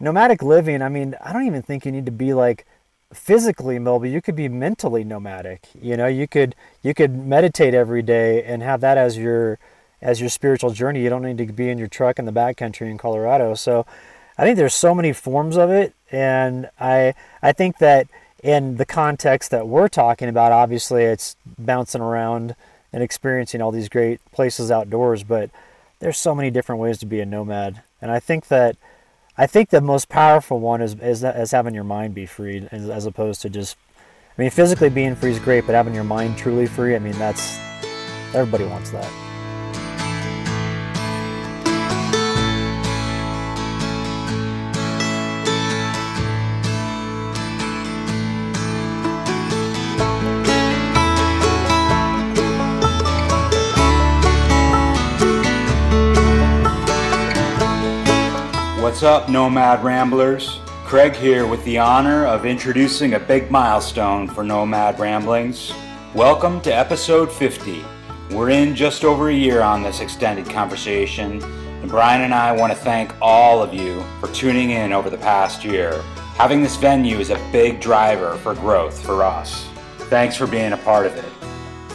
nomadic living. I mean, I don't even think you need to be like physically mobile. You could be mentally nomadic. You know, you could you could meditate every day and have that as your as your spiritual journey. You don't need to be in your truck in the backcountry in Colorado. So, I think there's so many forms of it, and I I think that in the context that we're talking about, obviously it's bouncing around and experiencing all these great places outdoors, but there's so many different ways to be a nomad. And I think that I think the most powerful one is is, is having your mind be free as, as opposed to just I mean physically being free is great, but having your mind truly free, I mean that's everybody wants that. What's up, Nomad Ramblers? Craig here with the honor of introducing a big milestone for Nomad Ramblings. Welcome to episode 50. We're in just over a year on this extended conversation, and Brian and I want to thank all of you for tuning in over the past year. Having this venue is a big driver for growth for us. Thanks for being a part of it.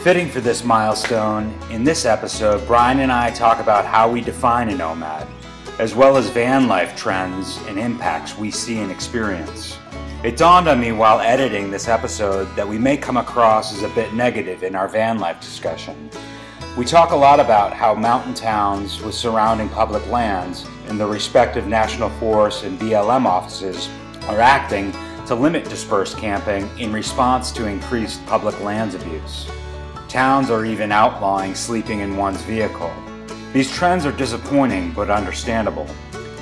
Fitting for this milestone, in this episode, Brian and I talk about how we define a nomad as well as van life trends and impacts we see and experience. It dawned on me while editing this episode that we may come across as a bit negative in our van life discussion. We talk a lot about how mountain towns with surrounding public lands and the respective National Forest and BLM offices are acting to limit dispersed camping in response to increased public lands abuse. Towns are even outlawing sleeping in one's vehicle. These trends are disappointing but understandable.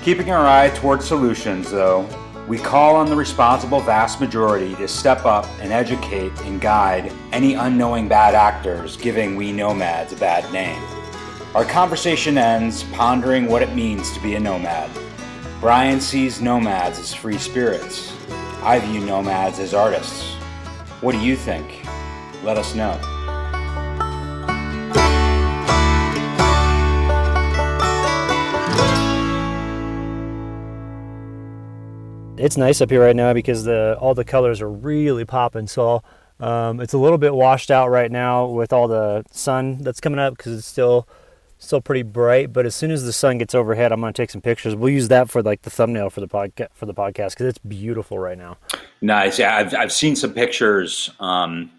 Keeping our eye toward solutions, though, we call on the responsible vast majority to step up and educate and guide any unknowing bad actors giving we nomads a bad name. Our conversation ends pondering what it means to be a nomad. Brian sees nomads as free spirits. I view nomads as artists. What do you think? Let us know. It's nice up here right now because the all the colors are really popping. So um, it's a little bit washed out right now with all the sun that's coming up because it's still still pretty bright. But as soon as the sun gets overhead, I'm gonna take some pictures. We'll use that for like the thumbnail for the podcast for the podcast because it's beautiful right now. Nice. Yeah, I've I've seen some pictures. Um,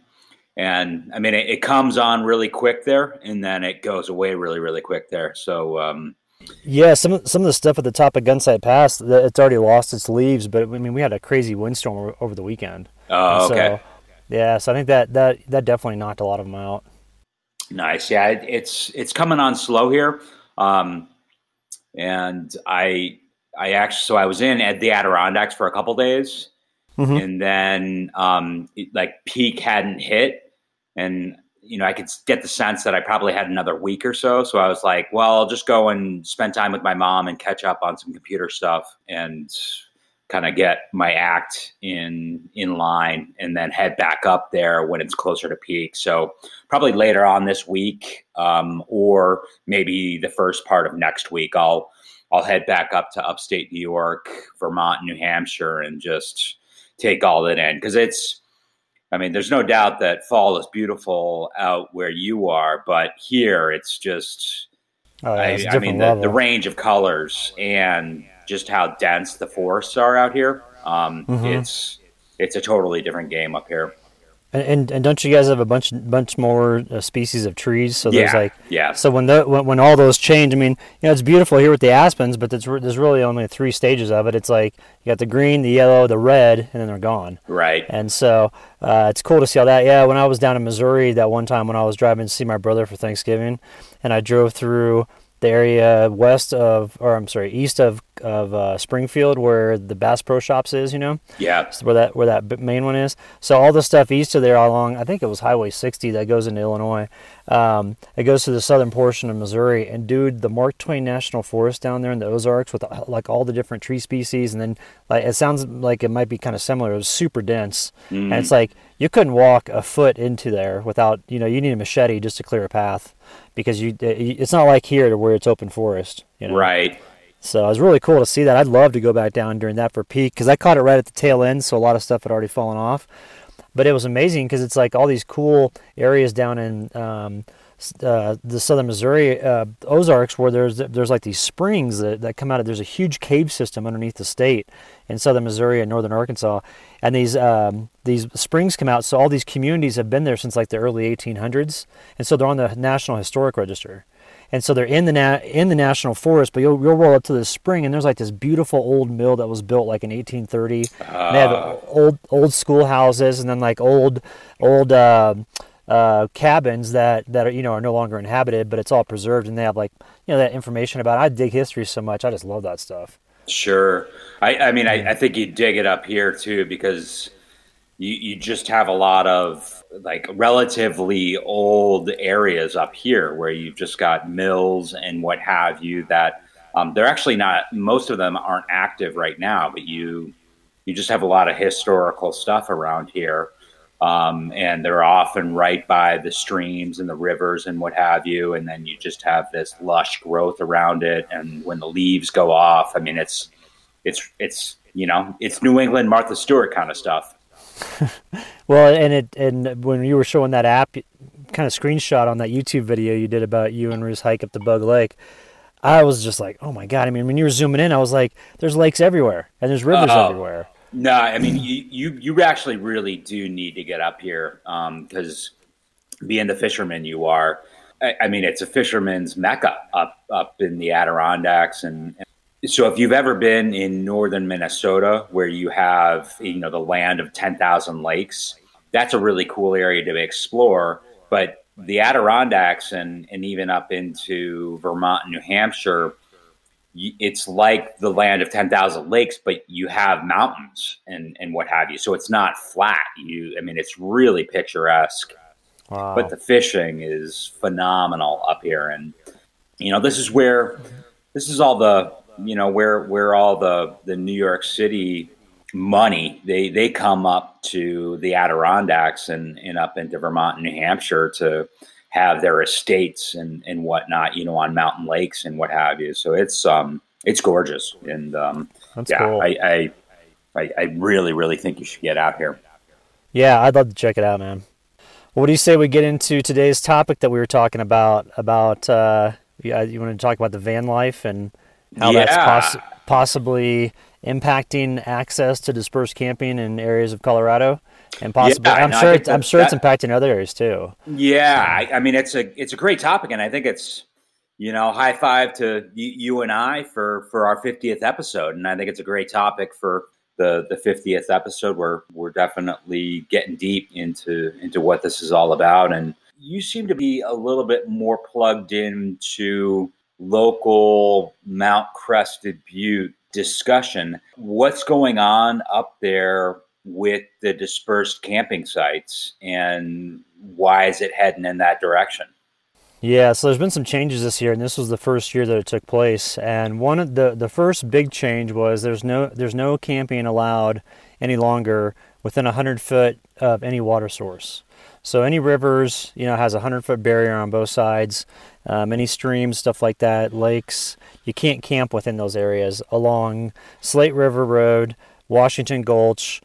and I mean, it, it, comes on really quick there, and then it goes away really, really quick there. So, um, yeah, some some of the stuff at the top of Gunsight Pass, it's already lost its leaves. But I mean, we had a crazy windstorm over the weekend. Oh, okay. So, yeah, so I think that that that definitely knocked a lot of them out. Nice. Yeah, it, it's it's coming on slow here, um, and I I actually so I was in at the Adirondacks for a couple days, mm-hmm. and then um, it, like peak hadn't hit, and you know, I could get the sense that I probably had another week or so. So I was like, well, I'll just go and spend time with my mom and catch up on some computer stuff and kind of get my act in in line and then head back up there when it's closer to peak. So probably later on this week, um, or maybe the first part of next week, I'll I'll head back up to upstate New York, Vermont, New Hampshire, and just take all that in because it's I mean, there's no doubt that fall is beautiful out where you are, but here it's just, oh, yeah, I, I, mean, the, the, range of colors and just how dense the forests are out here. Um, mm-hmm. It's it's a totally different game up here. And, and, and don't you guys have a bunch bunch more uh, species of trees? So there's yeah, like yeah. So when the when, when all those change, I mean, you know, it's beautiful here with the aspens, but there's there's really only three stages of it. It's like you got the green, the yellow, the red, and then they're gone. Right. And so uh, it's cool to see all that. Yeah, when I was down in Missouri that one time when I was driving to see my brother for Thanksgiving, and I drove through the area west of, or I'm sorry, east of of uh, Springfield, where the Bass Pro Shops is. You know. Yeah. where that where that main one is. So all the stuff east of there, along I think it was Highway 60 that goes into Illinois. Um, it goes to the southern portion of Missouri, and dude, the Mark Twain National Forest down there in the Ozarks with like all the different tree species, and then like it sounds like it might be kind of similar. It was super dense, mm. and it's like you couldn't walk a foot into there without you know you need a machete just to clear a path because you it's not like here to where it's open forest. You know? Right. So it was really cool to see that. I'd love to go back down during that for peak because I caught it right at the tail end, so a lot of stuff had already fallen off. But it was amazing because it's like all these cool areas down in um, uh, the southern Missouri uh, Ozarks where there's there's like these springs that, that come out of there's a huge cave system underneath the state in southern Missouri and northern Arkansas, and these um, these springs come out. So all these communities have been there since like the early 1800s, and so they're on the National Historic Register and so they're in the na- in the national forest. But you'll, you'll roll up to the spring, and there's like this beautiful old mill that was built like in 1830. Uh. They have ah. old old schoolhouses, and then like old old uh, cabins that that are you know are no longer inhabited, but it's all preserved, and they have like you know that information about. It. I dig history so much. I just love that stuff. Sure. I, I mean, I, I think you dig it up here too because you, you just have a lot of like relatively old areas up here where you've just got mills and what have you that um, they're actually not most of them aren't active right now but you you just have a lot of historical stuff around here um, and they're often right by the streams and the rivers and what have you and then you just have this lush growth around it and when the leaves go off i mean it's it's it's you know it's new england martha stewart kind of stuff well, and it and when you were showing that app, kind of screenshot on that YouTube video you did about you and Ruth's hike up the Bug Lake, I was just like, oh my god! I mean, when you were zooming in, I was like, there's lakes everywhere and there's rivers uh, everywhere. No, I mean, you, you you actually really do need to get up here because um, being the fisherman you are, I, I, mean, it's a fisherman's mecca up up in the Adirondacks. And, and so if you've ever been in northern Minnesota where you have you know the land of 10,000 lakes, that's a really cool area to explore, but the Adirondacks and and even up into Vermont and New Hampshire it's like the land of 10,000 lakes but you have mountains and and what have you. So it's not flat. You I mean it's really picturesque. Wow. But the fishing is phenomenal up here and you know this is where this is all the you know where where all the the New York City money they they come up to the Adirondacks and and up into Vermont and New Hampshire to have their estates and and whatnot you know on mountain lakes and what have you. So it's um it's gorgeous. And um That's yeah cool. I, I I I really really think you should get out here. Yeah I'd love to check it out man. What do you say we get into today's topic that we were talking about about uh yeah you want to talk about the van life and how yeah. that's poss- possibly impacting access to dispersed camping in areas of Colorado, and possibly yeah, I'm, no, sure it's, I'm sure it's impacting other areas too. Yeah, I, I, mean it's a it's a great topic, and I think it's you know high five to you, you and I for for our 50th episode, and I think it's a great topic for the the 50th episode where we're definitely getting deep into into what this is all about and you seem to be a little bit more plugged into local Mount Crested Butte discussion. What's going on up there with the dispersed camping sites and why is it heading in that direction? Yeah, so there's been some changes this year, and this was the first year that it took place. And one of the the first big change was there's no there's no camping allowed any longer within 100 foot of any water source. So any rivers, you know, has a 100 foot barrier on both sides um, any streams, stuff like that, lakes. You can't camp within those areas along Slate River Road, Washington Gulch,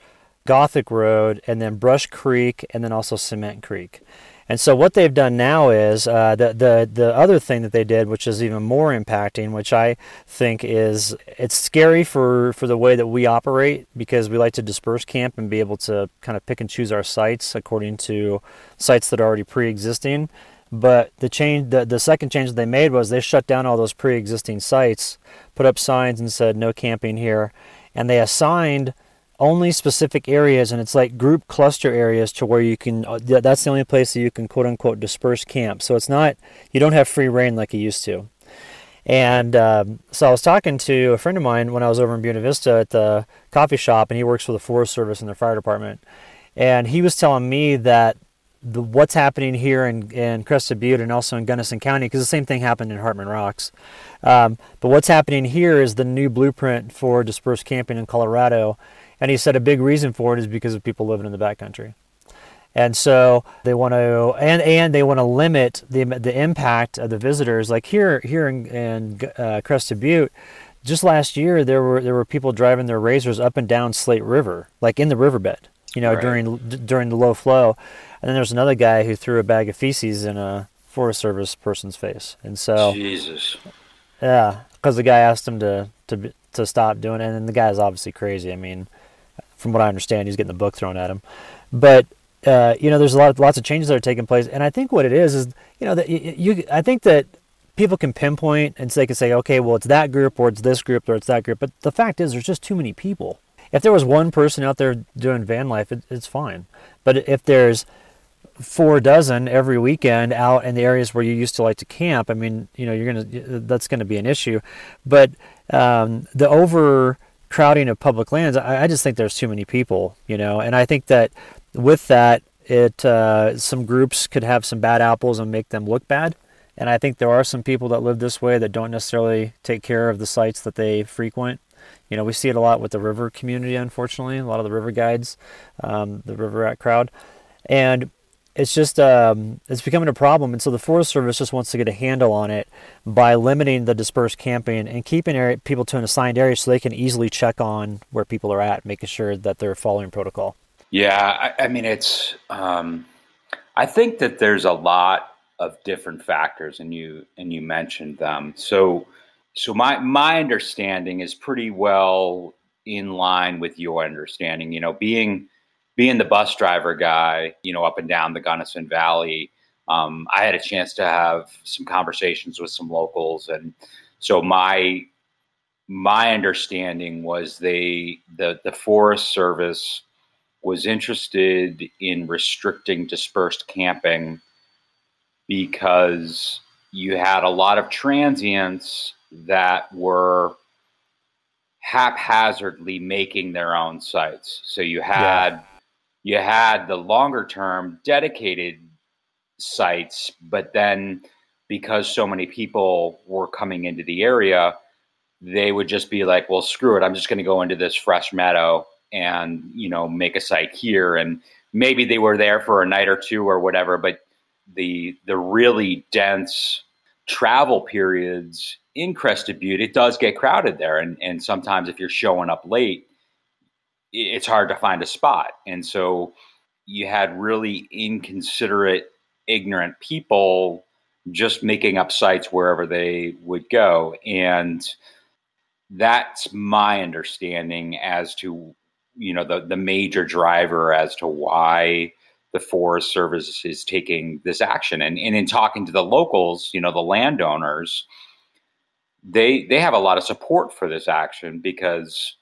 Gothic Road, and then Brush Creek, and then also Cement Creek. And so what they've done now is uh, the the the other thing that they did, which is even more impacting, which I think is it's scary for for the way that we operate because we like to disperse camp and be able to kind of pick and choose our sites according to sites that are already pre-existing. But the change, the, the second change that they made was they shut down all those pre-existing sites, put up signs and said no camping here, and they assigned only specific areas, and it's like group cluster areas to where you can. Uh, that's the only place that you can quote unquote disperse camp. So it's not you don't have free reign like you used to. And um, so I was talking to a friend of mine when I was over in Buena Vista at the coffee shop, and he works for the Forest Service and the fire department. And he was telling me that the, what's happening here in, in Crested Butte and also in Gunnison County, because the same thing happened in Hartman Rocks. Um, but what's happening here is the new blueprint for dispersed camping in Colorado. And he said a big reason for it is because of people living in the backcountry. And so they want to, and, and they want to limit the, the impact of the visitors. Like here, here in, in uh, Crested Butte, just last year there were there were people driving their razors up and down Slate River, like in the riverbed, you know, right. during during the low flow. And then there's another guy who threw a bag of feces in a Forest Service person's face, and so Jesus, yeah, because the guy asked him to to to stop doing it, and the guy's obviously crazy. I mean, from what I understand, he's getting the book thrown at him, but. Uh, you know, there's a lot, lots of changes that are taking place, and I think what it is is, you know, that you, you I think that people can pinpoint and they can say, okay, well, it's that group or it's this group or it's that group. But the fact is, there's just too many people. If there was one person out there doing van life, it, it's fine. But if there's four dozen every weekend out in the areas where you used to like to camp, I mean, you know, you're gonna that's to be an issue. But um, the overcrowding of public lands, I, I, just think there's too many people, you know, and I think that with that, it uh, some groups could have some bad apples and make them look bad. And I think there are some people that live this way that don't necessarily take care of the sites that they frequent. You know, we see it a lot with the river community, unfortunately, a lot of the river guides, um, the river rat crowd. And it's just um, it's becoming a problem, and so the Forest Service just wants to get a handle on it by limiting the dispersed camping and keeping area, people to an assigned area so they can easily check on where people are at, making sure that they're following protocol. Yeah, I, I mean it's. Um, I think that there's a lot of different factors, and you and you mentioned them. So, so my my understanding is pretty well in line with your understanding. You know, being being the bus driver guy, you know, up and down the Gunnison Valley, um, I had a chance to have some conversations with some locals, and so my my understanding was they the the Forest Service was interested in restricting dispersed camping because you had a lot of transients that were haphazardly making their own sites. So you had yeah. You had the longer term dedicated sites, but then because so many people were coming into the area, they would just be like, "Well, screw it! I'm just going to go into this fresh meadow and you know make a site here." And maybe they were there for a night or two or whatever, but the the really dense travel periods in Crested Butte, it does get crowded there, and and sometimes if you're showing up late, it's hard to find a spot, and so you had really inconsiderate, ignorant people just making up sites wherever they would go, and that's my understanding as to you know the the major driver as to why the Forest Service is taking this action. And, and in talking to the locals, you know, the landowners, they they have a lot of support for this action because,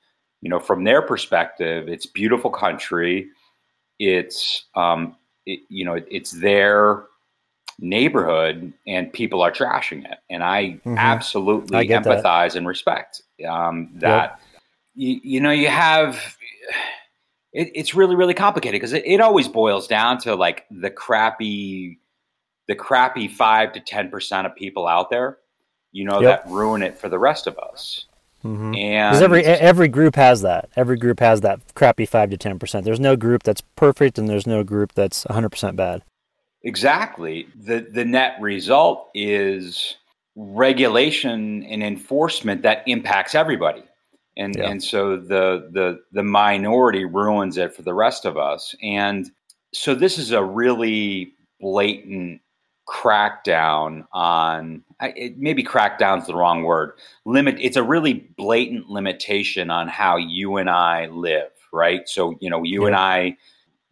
you know, from their perspective, it's beautiful country. It's um, it, you know, it, it's their neighborhood, and people are trashing it. And I mm-hmm. absolutely I empathize that. and respect um, that. Yep. You, you know, you have it, it's really really complicated because it, it always boils down to like the crappy the crappy five to ten percent of people out there, you know, yep. that ruin it for the rest of us. Mm-hmm. And every every group has that. Every group has that crappy five to ten percent. There's no group that's perfect, and there's no group that's 100 percent bad. Exactly. the The net result is regulation and enforcement that impacts everybody and yeah. and so the the the minority ruins it for the rest of us and so this is a really blatant crackdown on it, maybe crackdown's the wrong word limit it's a really blatant limitation on how you and i live right so you know you yeah. and i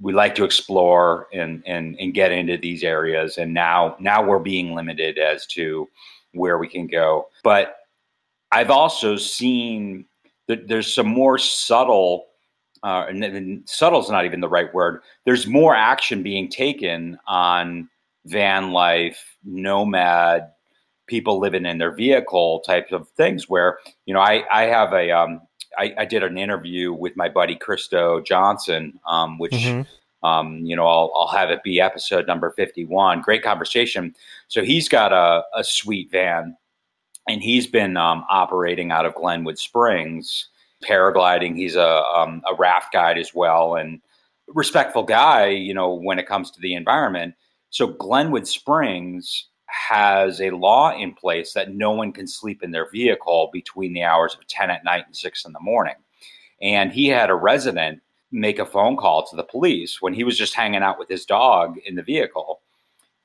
we like to explore and and and get into these areas and now now we're being limited as to where we can go but i've also seen that there's some more subtle, uh, and, and subtle is not even the right word. There's more action being taken on van life, nomad, people living in their vehicle types of things. Where you know, I I have a um, I, I did an interview with my buddy Christo Johnson, um, which. Mm-hmm. Um, you know, I'll, I'll have it be episode number 51. Great conversation. So he's got a, a sweet van and he's been um, operating out of Glenwood Springs, paragliding. He's a um, a raft guide as well, and respectful guy. You know, when it comes to the environment. So Glenwood Springs has a law in place that no one can sleep in their vehicle between the hours of 10 at night and 6 in the morning. And he had a resident make a phone call to the police when he was just hanging out with his dog in the vehicle.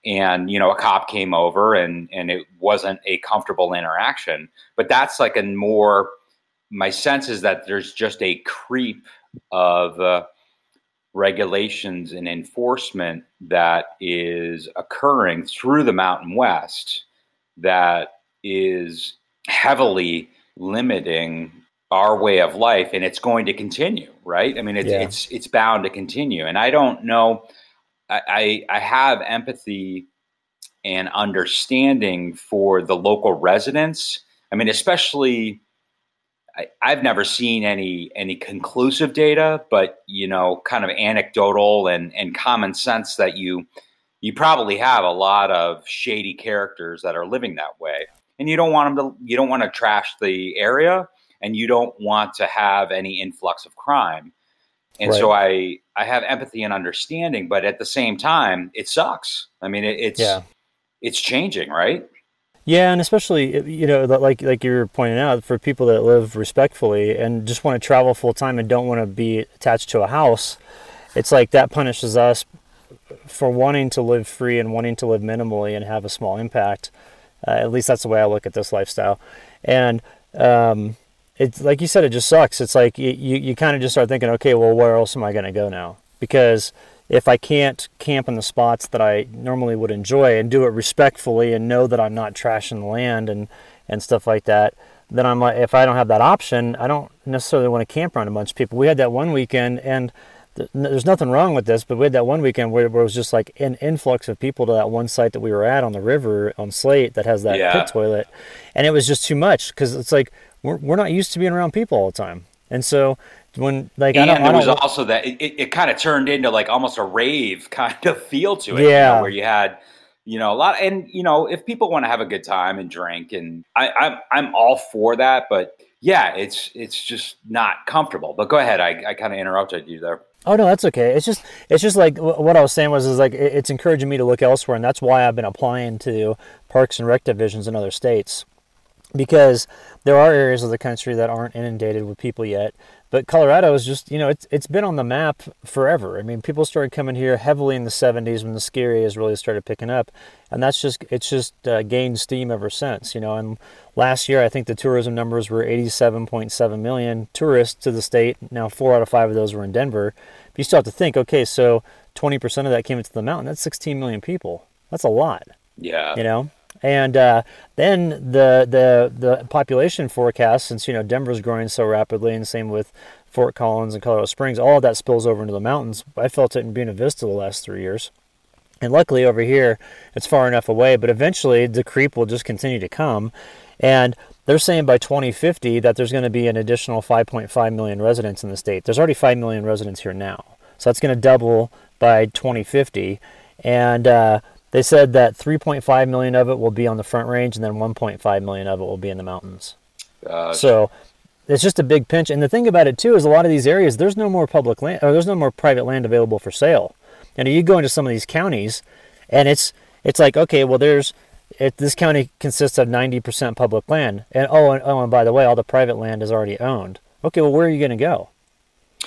And, you know, a cop came over and, and it wasn't a comfortable interaction. But that's like a more, my sense is that there's just a creep of, uh, regulations and enforcement that is occurring through the Mountain West that is heavily limiting our way of life and it's going to continue right? I mean it's yeah. it's it's bound to continue. And i don't know I, I have empathy and understanding for the local residents. I mean especially I, have never seen any any conclusive data, but you know, kind of anecdotal and and common sense that you you probably have a lot of shady characters that are living that way, and you don't want them to you don't want to trash the area, and you don't want to have any influx of crime. And right. so I I have empathy and understanding, but at the same time, it sucks. I mean, it, it's yeah. it's changing, right? Yeah, and especially you know like like you're pointing out for people that live respectfully and just want to travel full time and don't want to be attached to a house, it's like that punishes us for wanting to live free and wanting to live minimally and have a small impact. Uh, at least that's the way I look at this lifestyle, and um, it's like you said, it just sucks. It's like you you, you kind of just start thinking, okay, well, where else am I going to go now? Because if I can't camp in the spots that I normally would enjoy and do it respectfully and know that I'm not trashing the land and, and stuff like that, then I'm like, if I don't have that option, I don't necessarily want to camp around a bunch of people. We had that one weekend, and th- there's nothing wrong with this, but we had that one weekend where, where, it was just like an influx of people to that one site that we were at on the river on Slate that has that yeah. pit toilet, and it was just too much because it's like we're we're not used to being around people all the time, and so when like and I don't, there I was also that it, it, it kind of turned into like almost a rave kind of feel to it. Yeah, you know, where you had you know a lot and you know if people want to have a good time and drink and I, I'm I'm all for that, but yeah, it's it's just not comfortable. But go ahead, I, I kind of interrupted you there. Oh no, that's okay. It's just it's just like what I was saying was is like it's encouraging me to look elsewhere, and that's why I've been applying to parks and rec divisions in other states because there are areas of the country that aren't inundated with people yet but Colorado is just, you know, it's it's been on the map forever. I mean, people started coming here heavily in the 70s when the ski areas really started picking up, and that's just it's just uh, gained steam ever since. You know, and last year I think the tourism numbers were 87.7 million tourists to the state. Now four out of five of those were in Denver. But you still have to think, okay, so 20% of that came into the mountain. That's 16 million people. That's a lot. Yeah. You know, and uh, then the the the population forecast, since you know Denver's growing so rapidly, and same with Fort Collins and Colorado Springs, all of that spills over into the mountains. I felt it in Buena Vista the last three years, and luckily over here it's far enough away. But eventually the creep will just continue to come, and they're saying by 2050 that there's going to be an additional 5.5 million residents in the state. There's already 5 million residents here now, so that's going to double by 2050, and uh, they said that 3.5 million of it will be on the Front Range, and then 1.5 million of it will be in the mountains. Gosh. So it's just a big pinch. And the thing about it too is a lot of these areas there's no more public land or there's no more private land available for sale. And you go into some of these counties, and it's it's like okay, well there's it, this county consists of 90% public land, and oh and oh and by the way, all the private land is already owned. Okay, well where are you going to go?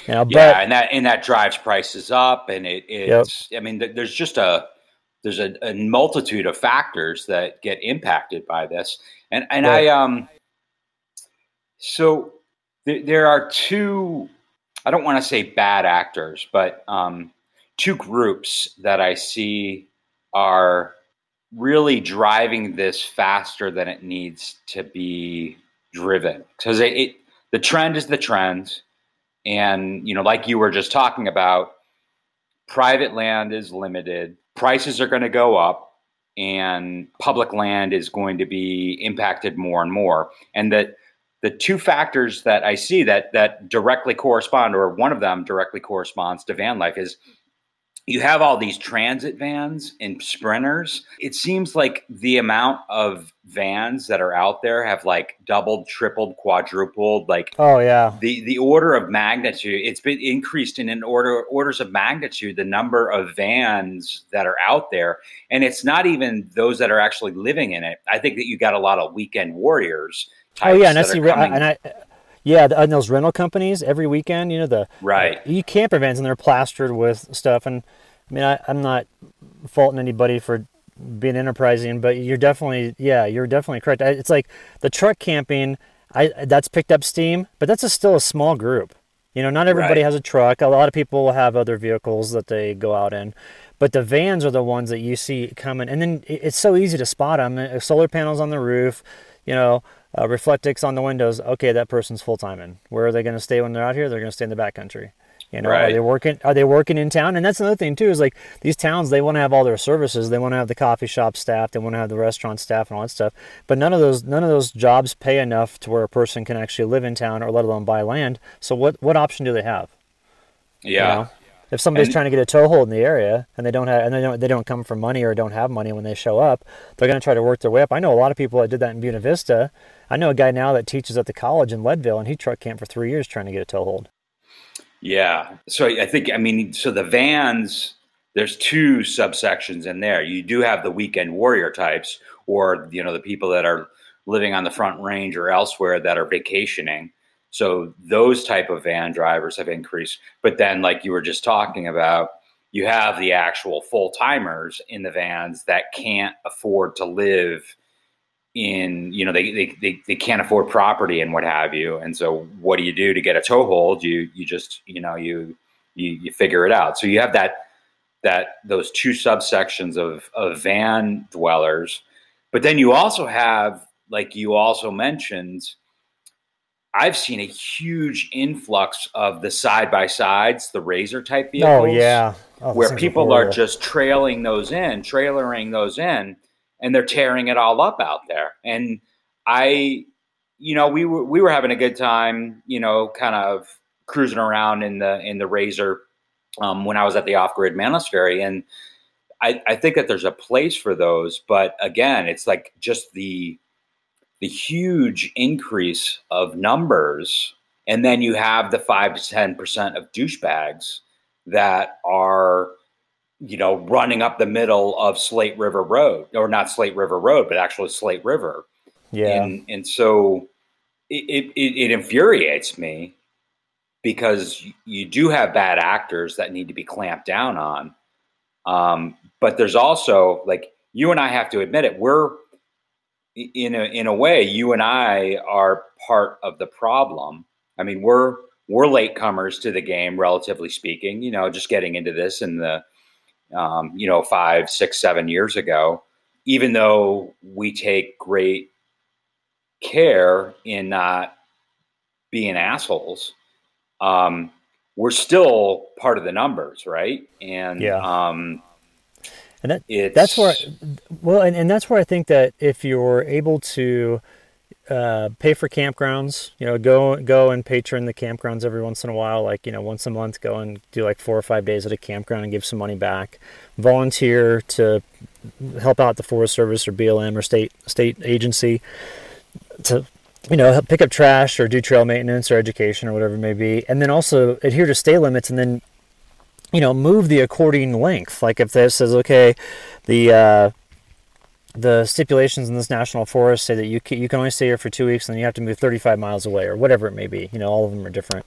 You know, yeah, but, and that and that drives prices up, and it, it's. Yep. I mean, there's just a there's a, a, multitude of factors that get impacted by this. And and right. I um so th- there are two I don't want to say bad actors, but um, two groups that I see are really driving this faster than it needs to be driven because it, it the trend is the trend and you know like you were just talking about private land is limited prices are going to go up and public land is going to be impacted more and more. And that the two factors that I see that that directly correspond, or one of them directly corresponds to van life, is you have all these transit vans and sprinters. It seems like the amount of vans that are out there have like doubled, tripled, quadrupled. Like oh yeah, the the order of magnitude. It's been increased in an order orders of magnitude the number of vans that are out there, and it's not even those that are actually living in it. I think that you got a lot of weekend warriors. Oh yeah, and I see, and I yeah, and those rental companies every weekend, you know the right you camper vans and they're plastered with stuff. And I mean, I, I'm not faulting anybody for being enterprising, but you're definitely yeah, you're definitely correct. It's like the truck camping. I that's picked up steam, but that's a, still a small group. You know, not everybody right. has a truck. A lot of people will have other vehicles that they go out in, but the vans are the ones that you see coming. And then it's so easy to spot them. Solar panels on the roof, you know, uh, Reflectix on the windows. Okay, that person's full time in. Where are they going to stay when they're out here? They're going to stay in the backcountry. You know, right. are they working? Are they working in town? And that's another thing too. Is like these towns, they want to have all their services. They want to have the coffee shop staff. They want to have the restaurant staff and all that stuff. But none of those none of those jobs pay enough to where a person can actually live in town, or let alone buy land. So what what option do they have? Yeah. You know? If somebody's and, trying to get a toehold in the area and they don't have and they don't they don't come from money or don't have money when they show up, they're going to try to work their way up. I know a lot of people that did that in Buena Vista. I know a guy now that teaches at the college in Leadville, and he truck camped for three years trying to get a toehold. Yeah, so I think I mean so the vans. There's two subsections in there. You do have the weekend warrior types, or you know the people that are living on the front range or elsewhere that are vacationing so those type of van drivers have increased. But then, like you were just talking about, you have the actual full timers in the vans that can't afford to live in you know they, they, they, they can't afford property and what have you. And so what do you do to get a toehold? You you just you know you you, you figure it out. So you have that that those two subsections of, of van dwellers. But then you also have like you also mentioned I've seen a huge influx of the side by sides, the razor type oh, vehicles. Oh yeah, oh, where people are just trailing those in, trailering those in, and they're tearing it all up out there. And I, you know, we were we were having a good time, you know, kind of cruising around in the in the razor um, when I was at the off grid Manosphere, and I, I think that there's a place for those, but again, it's like just the the huge increase of numbers, and then you have the five to ten percent of douchebags that are, you know, running up the middle of Slate River Road, or not Slate River Road, but actually Slate River. Yeah, and and so it, it, it infuriates me because you do have bad actors that need to be clamped down on. Um, but there's also like you and I have to admit it. We're in a in a way, you and I are part of the problem. I mean, we're we're latecomers to the game, relatively speaking. You know, just getting into this in the um, you know five, six, seven years ago. Even though we take great care in not being assholes, um, we're still part of the numbers, right? And yeah. um, and that it's... that's where well and, and that's where i think that if you're able to uh, pay for campgrounds you know go go and patron the campgrounds every once in a while like you know once a month go and do like four or five days at a campground and give some money back. Volunteer to help out the forest service or blm or state state agency to you know pick up trash or do trail maintenance or education or whatever it may be. And then also adhere to stay limits and then you know, move the according length. Like if this says, okay, the uh, the stipulations in this national forest say that you can, you can only stay here for two weeks and then you have to move 35 miles away or whatever it may be. You know, all of them are different.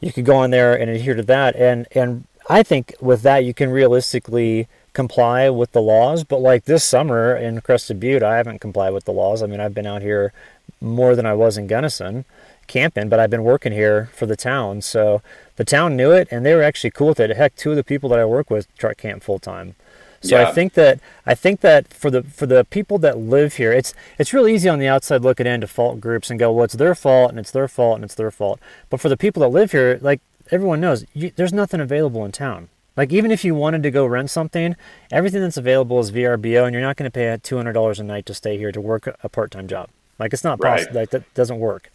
You could go on there and adhere to that, and and I think with that you can realistically comply with the laws. But like this summer in Crested Butte, I haven't complied with the laws. I mean, I've been out here more than I was in Gunnison camping, but I've been working here for the town. So the town knew it and they were actually cool with it. Heck, two of the people that I work with truck camp full time. So yeah. I think that I think that for the for the people that live here, it's it's really easy on the outside looking in to fault groups and go, well, it's their fault and it's their fault and it's their fault. But for the people that live here, like everyone knows, you, there's nothing available in town. Like even if you wanted to go rent something, everything that's available is VRBO, and you're not going to pay two hundred dollars a night to stay here to work a part time job. Like it's not possible. Right. Like that doesn't work.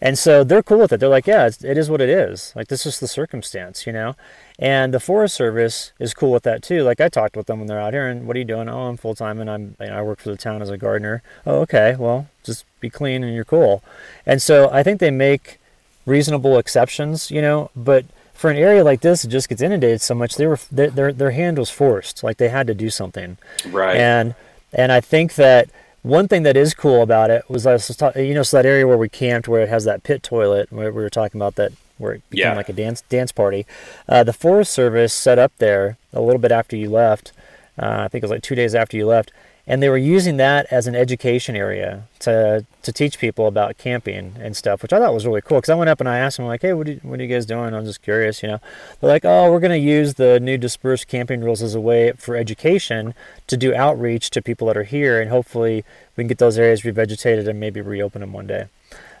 And so they're cool with it. They're like, yeah, it's, what it is. Like this is the circumstance, you know. And the Forest Service is cool with that too. Like I talked with them when they're out here, and what are you doing? Oh, I'm full time, and I'm you know, I work for the town as a gardener. Oh, okay. Well, just be clean, and you're cool. And so I think they make reasonable exceptions, you know. But for an area like this, it just gets inundated so much. They were their their, their hand was forced. Like they had to do something. Right. And and I think that one thing that is cool about it was I was talking, you know, so that area where we camped, where it has that pit toilet, where we were talking about that where it became Yeah. like a dance dance party. Uh, the Forest Service set up there a little bit after you left. Uh, I think it was like two days after you left, and they were using that as an education area to to teach people about camping and stuff, which I thought was really cool. Because I went up and I asked them like, "Hey, what are, you, what are you guys doing?" I'm just curious, you know. They're like, "Oh, we're going to use the new dispersed camping rules as a way for education to do outreach to people that are here, and hopefully we can get those areas revegetated and maybe reopen them one day."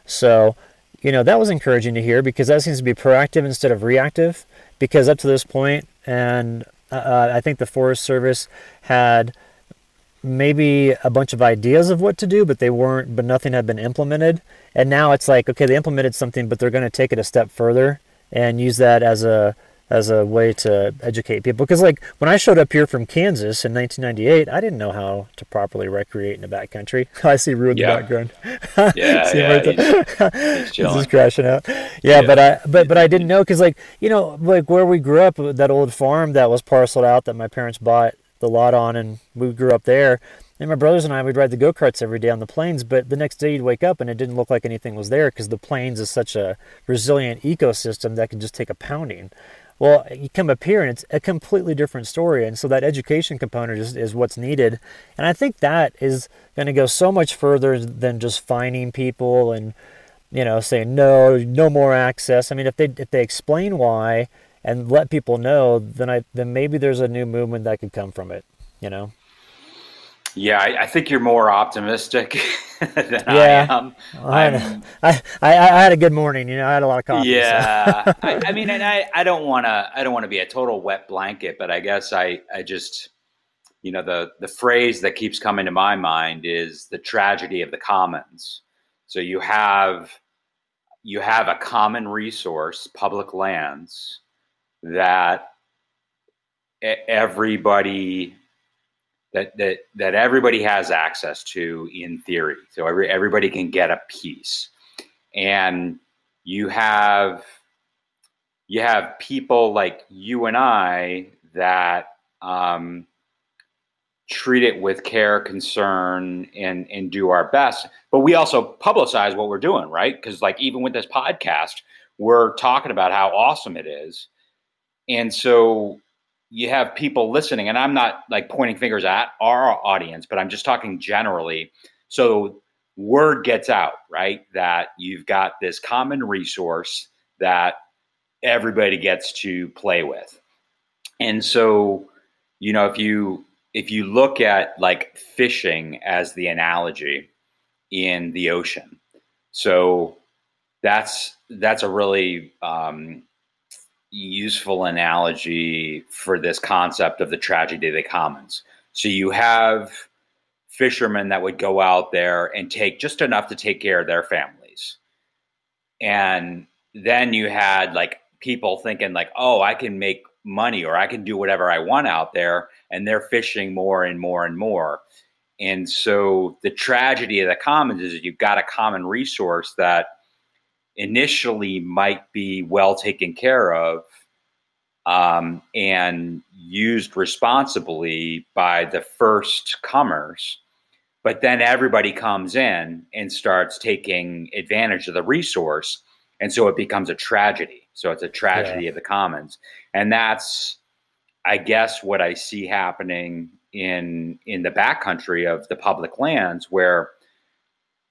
So, you know, that was encouraging to hear because that seems to be proactive instead of reactive. Because up to this point, and uh, I think the Forest Service had maybe a bunch of ideas of what to do, but they weren't, but nothing had been implemented. And now it's like, okay, they implemented something, but they're going to take it a step further and use that as a as a way to educate people. Because like when I showed up here from Kansas in 1998, I didn't know how to properly recreate in the backcountry. I see Rue in Yeah. the background. Yeah, yeah? He's He's crashing out. Yeah, Yeah. but I but but I didn't know because like you know like where we grew up that old farm that was parceled out that my parents bought the lot on and we grew up there. And my brothers and I would ride the go karts every day on the plains, but the next day you'd wake up and it didn't look like anything was there because the plains is such a resilient ecosystem that can just take a pounding. Well, you come up here and it's a completely different story. And so that education component is, is what's needed. And I think that is going to go so much further than just fining people and, you know, saying no, no more access. I mean, if they if they explain why and let people know, then I then maybe there's a new movement that could come from it. You know? Yeah, I, I think you're more optimistic than Yeah. I am. I, I'm- I, I I had a good morning. You know, I had a lot of coffee. so- Yeah, I, I mean, and I, I don't want to, I don't want to be a total wet blanket, but I guess I, I just, you know, the the phrase that keeps coming to my mind is the tragedy of the commons. So you have, you have a common resource, public lands, that everybody that that that everybody has access to in theory. So every everybody can get a piece, and you have you have people like you and I that um, treat it with care, concern, and and do our best. But we also publicize what we're doing, right? Because like even with this podcast, we're talking about how awesome it is, and so you have people listening. And I'm not like pointing fingers at our audience, but I'm just talking generally. So word gets out, right? That you've got this common resource that everybody gets to play with. And so, you know, if you if you look at like fishing as the analogy in the ocean, so that's that's a really um, useful analogy for this concept of the tragedy of the commons. So you have fishermen that would go out there and take just enough to take care of their families. And then you had like people thinking like, "Oh, I can make money or I can do whatever I want out there." And they're fishing more and more and more. And so the tragedy of the commons is you've got a common resource that initially might be well taken care of um, and used responsibly by the first comers. But then everybody comes in and starts taking advantage of the resource. And so it becomes a tragedy. So it's a tragedy of the commons. And that's, I guess, what I see happening in in the backcountry of the public lands where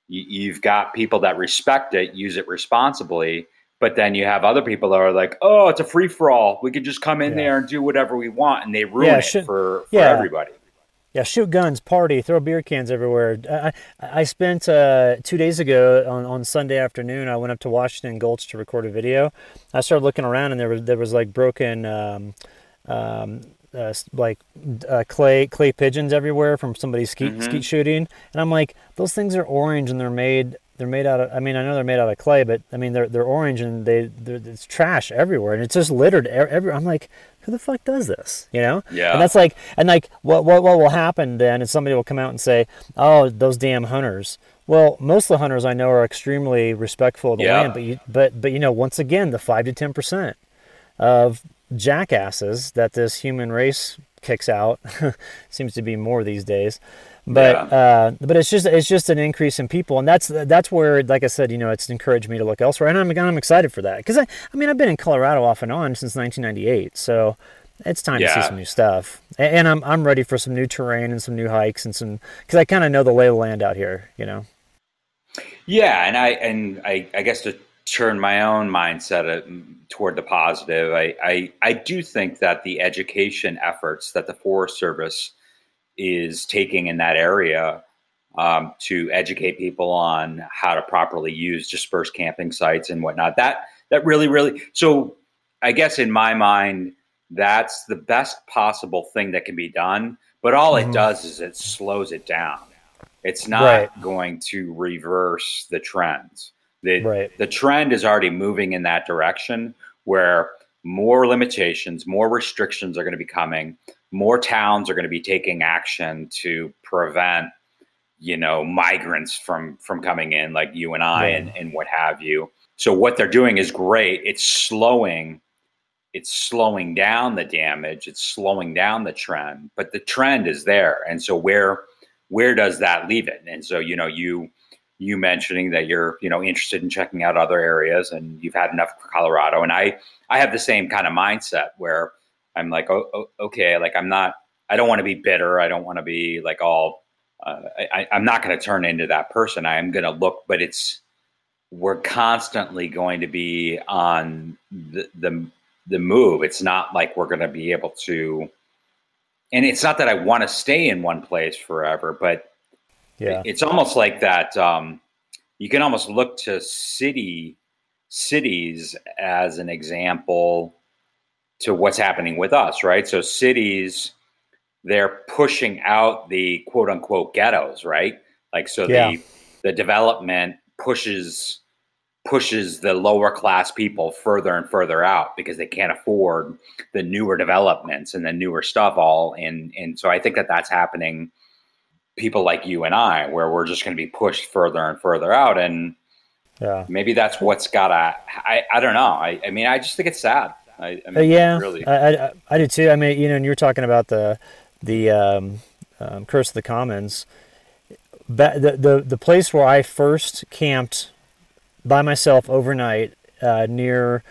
you, you've got people that respect it, use it responsibly, but then you have other people that are like, "Oh, it's a free for all. We can just come in Yeah. there and do whatever we want," and they ruin Yeah, it for, for yeah. everybody. Yeah, shoot guns, party, throw beer cans everywhere. I, I I spent uh, two days ago on, on Sunday afternoon. I went up to Washington Gulch to record a video. I started looking around, and there was there was like broken, um, um, uh, like uh, clay clay pigeons everywhere from somebody skeet Mhm. skeet shooting. And I'm like, those things are orange, and they're made they're made out of. I mean, I know they're made out of clay, but I mean they're they're orange and they it's trash everywhere, and it's just littered every. I'm like, who the fuck does this? You know? Yeah. And that's like, and like, what what what will happen then? is somebody will come out and say, oh, those damn hunters. Well, most of the hunters I know are extremely respectful of the Yeah. land, but you, but but you know, once again, the five to ten percent of jackasses that this human race kicks out. Seems to be more these days. But Yeah. uh, but it's just it's just an increase in people, and that's that's where, like I said, you know, it's encouraged me to look elsewhere, and I'm I'm excited for that. Because I I mean I've been in Colorado off and on since 1998, so it's time to see some new stuff, A- and I'm I'm ready for some new terrain and some new hikes and some because I kind of know the lay of the land out here, you know. Yeah, and I and I, I guess to turn my own mindset uh, toward the positive, I, I I do think that the education efforts that the Forest Service is taking in that area um, to educate people on how to properly use dispersed camping sites and whatnot that that really really so I guess in my mind that's the best possible thing that can be done. But all it does is it slows it down. It's not Right. going to reverse the trends. The, Right. the trend is already moving in that direction where more limitations, more restrictions are going to be coming. More towns are going to be taking action to prevent, you know, migrants from from coming in, like you and I, Yeah. and, and what have you. So what they're doing is great. It's slowing it's slowing down the damage it's slowing down the trend but the trend is there and so where where does that leave it and so you know you you mentioning that you're you know interested in checking out other areas and you've had enough for colorado. And i i have the same kind of mindset where i'm like oh, oh, okay like i'm not i don't want to be bitter. I don't want to be like all uh, I, i'm not going to turn into that person. I am going to look but it's we're constantly going to be on the, the the move. It's not like we're going to be able to, and it's not that I want to stay in one place forever, but Yeah. it's almost like that. Um, you can almost look to city cities as an example to what's happening with us, right? So cities, they're pushing out the quote unquote ghettos, right? Like so Yeah. the the development pushes pushes the lower class people further and further out because they can't afford the newer developments and the newer stuff all and and so I think that that's happening people like you and I where we're just going to be pushed further and further out and Yeah. maybe that's what's got to I, I don't know I, I mean I just think it's sad I, I Uh, mean, yeah, really I, I, I do too. I mean, you know, and you're talking about the the um, um, Curse of the Commons. The, the the place where I first camped by myself overnight uh, near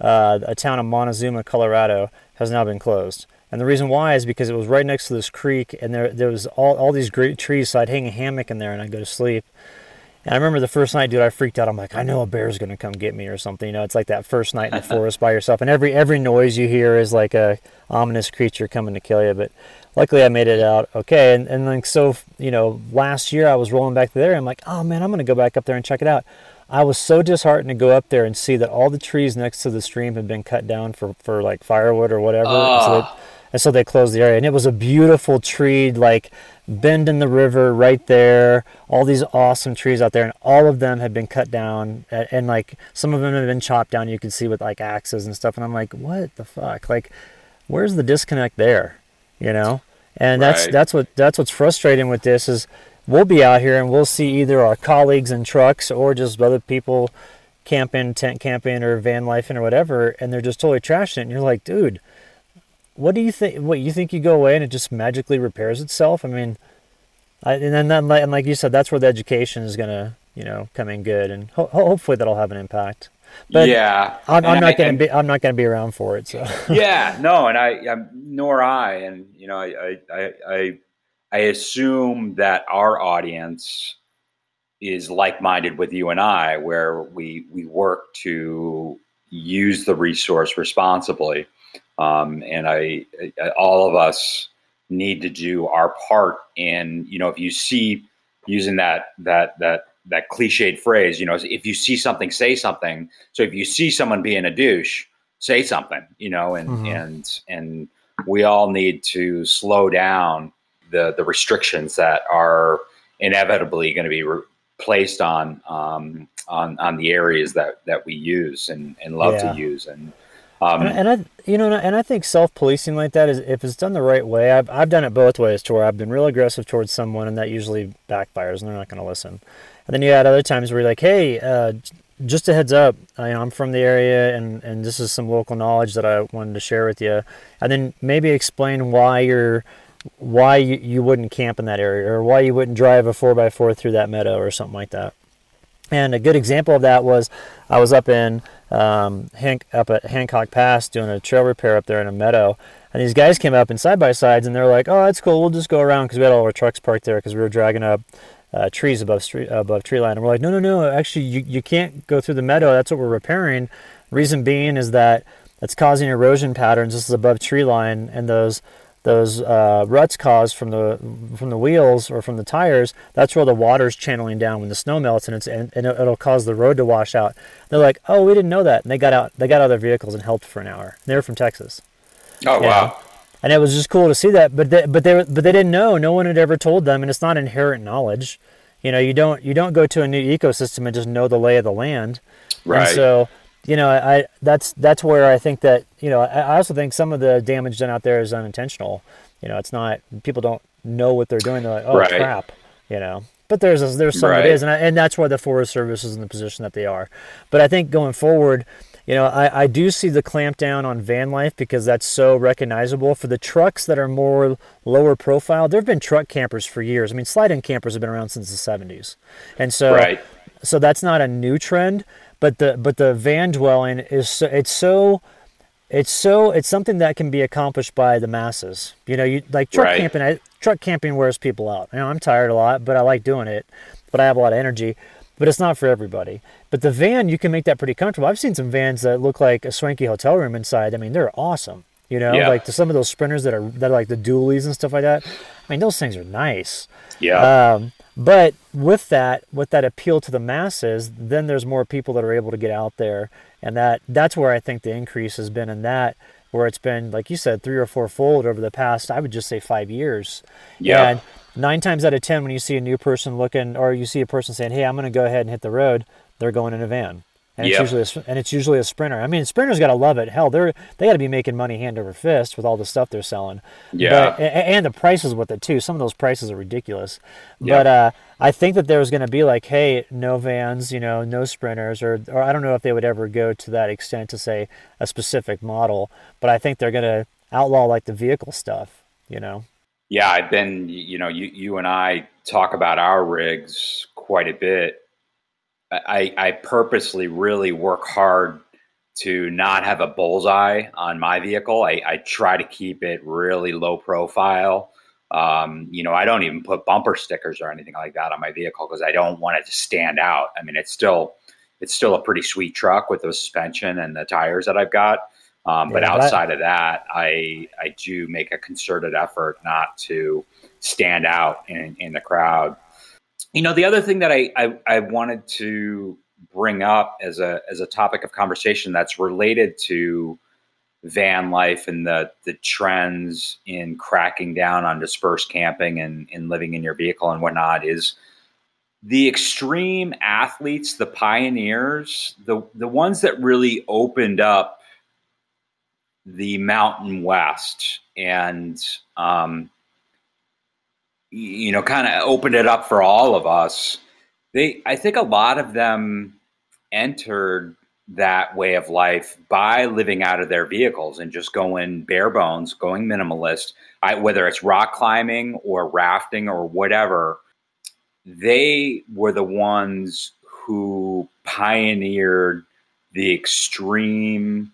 uh, a town of Montezuma, Colorado, has now been closed. And the reason why is because it was right next to this creek, and there there was all, all these great trees. So I'd hang a hammock in there, and I'd go to sleep. And I remember the first night, dude, I freaked out. I'm like, I know a bear's gonna come get me or something. You know, it's like that first night in the forest by yourself, and every every noise you hear is like a ominous creature coming to kill you. But luckily, I made it out okay. And and like so, you know, last year I was rolling back there. I'm like, oh man, I'm gonna go back up there and check it out. I was so disheartened to go up there and see that all the trees next to the stream had been cut down for for like firewood or whatever. And so they- Oh. Ah. And so they closed the area. And it was a beautiful tree like bend in the river right there. All these awesome trees out there. And all of them had been cut down. And, and like some of them had been chopped down. You could see with like axes and stuff. And i'm like what the fuck? Like where's the disconnect there? You know? And that's Right. that's what that's what's frustrating with this is we'll be out here and we'll see either our colleagues in trucks or just other people camping tent camping or van lifing or whatever. And they're just totally trashing it. And you're like dude what do you think? What you think you go away and it just magically repairs itself? I mean, I, and then that, and like you said, that's where the education is gonna, you know, come in good, and ho- hopefully that'll have an impact. But yeah I'm, I'm not I- gonna be, I'm not gonna be around for it. So yeah, no, and I, I'm, nor I, and you know, I, I, I, I, I assume that our audience is like-minded with you and I, where we we work to use the resource responsibly, um, and I, I, all of us need to do our part. And you know, if you see using that that that that cliched phrase, you know, if you see something, say something. So if you see someone being a douche, say something, you know, and Mhm. and and we all need to slow down the the restrictions that are inevitably going to be re- placed on um, on on the areas that that we use and and love yeah. to use and. Um, and, and, I, you know, and I think self-policing like that is, if it's done the right way. I've, I've done it both ways, to where I've been real aggressive towards someone, and that usually backfires, and they're not going to listen. And then you had other times where you're like, hey, uh, just a heads up, I, am from the area and, and this is some local knowledge that I wanted to share with you. And then maybe explain why you're why you, you wouldn't camp in that area or why you wouldn't drive a 4x4 through that meadow or something like that. And a good example of that was I was up in um, up at Hancock Pass doing a trail repair up there in a meadow, and these guys came up in side by sides, and they're like, "Oh, that's cool. We'll just go around because we had all our trucks parked there because we were dragging up uh, trees above street above tree line." And we're like, "No, no, no. Actually, you you can't go through the meadow. That's what we're repairing. Reason being is that it's causing erosion patterns. This is above tree line, and those." Those uh, ruts caused from the from the wheels or from the tires, that's where the water's channeling down when the snow melts, and it's and, and it'll cause the road to wash out. They're like, "Oh, we didn't know that," and they got out. They got out of their vehicles and helped for an hour. They were from Texas. Oh wow! And it was just cool to see that, but they, but they but they didn't know. No one had ever told them, and it's not inherent knowledge. You know, you don't you don't go to a new ecosystem and just know the lay of the land. Right. And so you know, I that's that's where I think that you know I also think some of the damage done out there is unintentional. You know, it's not people don't know what they're doing. They're like, oh right. crap, you know. But there's a, there's some right. it is, and I, and that's why the Forest Service is in the position that they are. But I think going forward, you know, I, I do see the clamp down on van life because that's so recognizable. For the trucks that are more lower profile, there have been truck campers for years. I mean, slide-in campers have been around since the 70s, and so right. so that's not a new trend but the but the van dwelling is so, it's so it's so it's something that can be accomplished by the masses. You know, you like truck right. camping. I, truck camping wears people out. You know, I'm tired a lot, but I like doing it. But I have a lot of energy. But it's not for everybody. But the van, you can make that pretty comfortable. I've seen some vans that look like a swanky hotel room inside. I mean, they're awesome. You know, yeah. like the, some of those sprinters that are that are like the dualies and stuff like that. I mean, those things are nice. Yeah. Um, but with that, with that appeal to the masses, then there's more people that are able to get out there, and that that's where I think the increase has been in that, where it's been like you said, three or four fold over the past. I would just say five years. Yeah. And nine times out of ten, when you see a new person looking, or you see a person saying, "Hey, I'm going to go ahead and hit the road," they're going in a van and yep. it's usually a, and it's usually a sprinter. I mean, sprinters got to love it. Hell, they're they got to be making money hand over fist with all the stuff they're selling. Yeah, but, and the prices with it too. Some of those prices are ridiculous. Yep. But uh, I think that there's going to be like, hey, no vans, you know, no sprinters, or or I don't know if they would ever go to that extent to say a specific model. But I think they're going to outlaw like the vehicle stuff. You know. Yeah, I've been. You know, you you and I talk about our rigs quite a bit I, I purposely really work hard to not have a bullseye on my vehicle. I, I try to keep it really low profile. Um, you know, I don't even put bumper stickers or anything like that on my vehicle because I don't want it to stand out. I mean, it's still it's still a pretty sweet truck with the suspension and the tires that I've got. Um, but outside that, of that, I I do make a concerted effort not to stand out in, in the crowd. You know, the other thing that I, I, I wanted to bring up as a as a topic of conversation that's related to van life and the the trends in cracking down on dispersed camping and, and living in your vehicle and whatnot is the extreme athletes, the pioneers, the the ones that really opened up the Mountain West and um, you know, kind of opened it up for all of us. They, I think, a lot of them entered that way of life by living out of their vehicles and just going bare bones, going minimalist. I, whether it's rock climbing or rafting or whatever, they were the ones who pioneered the extreme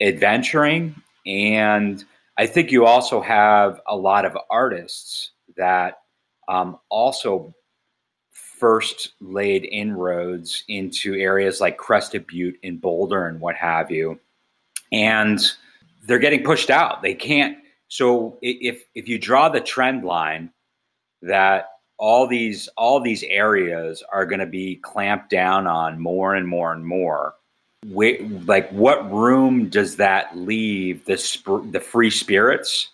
adventuring and I think you also have a lot of artists that um, also first laid inroads into areas like Crested Butte and Boulder and what have you. And they're getting pushed out. They can't. So if if you draw the trend line that all these all these areas are going to be clamped down on more and more and more, like what room does that leave the sp- the free spirits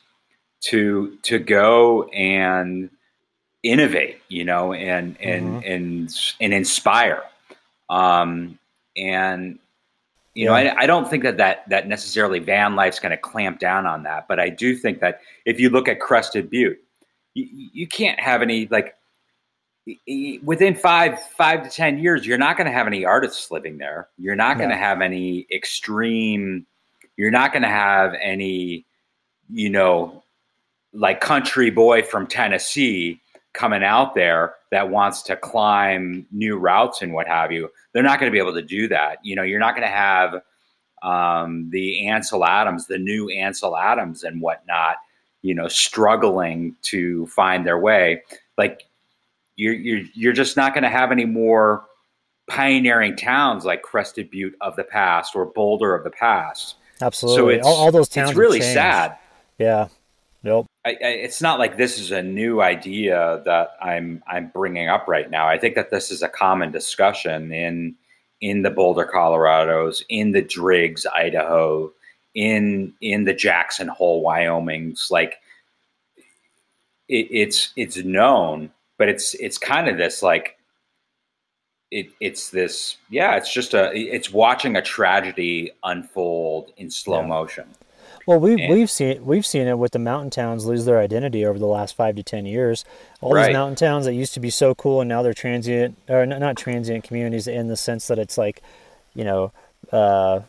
to to go and innovate, you know, and and mm-hmm. and and inspire. Um, and you yeah. know, I, I, don't think that, that that necessarily van life's going to clamp down on that, but I do think that if you look at Crested Butte, you, you can't have any like within five five to ten years, you're not going to have any artists living there. You're not going to have any extreme. You're not going to have any, you know, like country boy from Tennessee coming out there that wants to climb new routes and what have you. They're not going to be able to do that. You know, you're not going to have um, the Ansel Adams, the new Ansel Adams and whatnot, you know, struggling to find their way. Like you're you're you're just not going to have any more pioneering towns like Crested Butte of the past or Boulder of the past. Absolutely. So all, all, those towns. It's really sad. Yeah. Nope. I, I, it's not like this is a new idea that I'm I'm bringing up right now. I think that this is a common discussion in in the Boulder, Colorado's, in the Driggs, Idaho, in in the Jackson Hole, Wyoming's. Like it, it's it's known but it's it's kind of this like it, it's this yeah it's just a it's watching a tragedy unfold in slow yeah. motion well we've, and, we've seen we've seen it with the mountain towns lose their identity over the last five to ten years all right. these mountain towns that used to be so cool and now they're transient or not, not transient communities in the sense that it's like you know uh,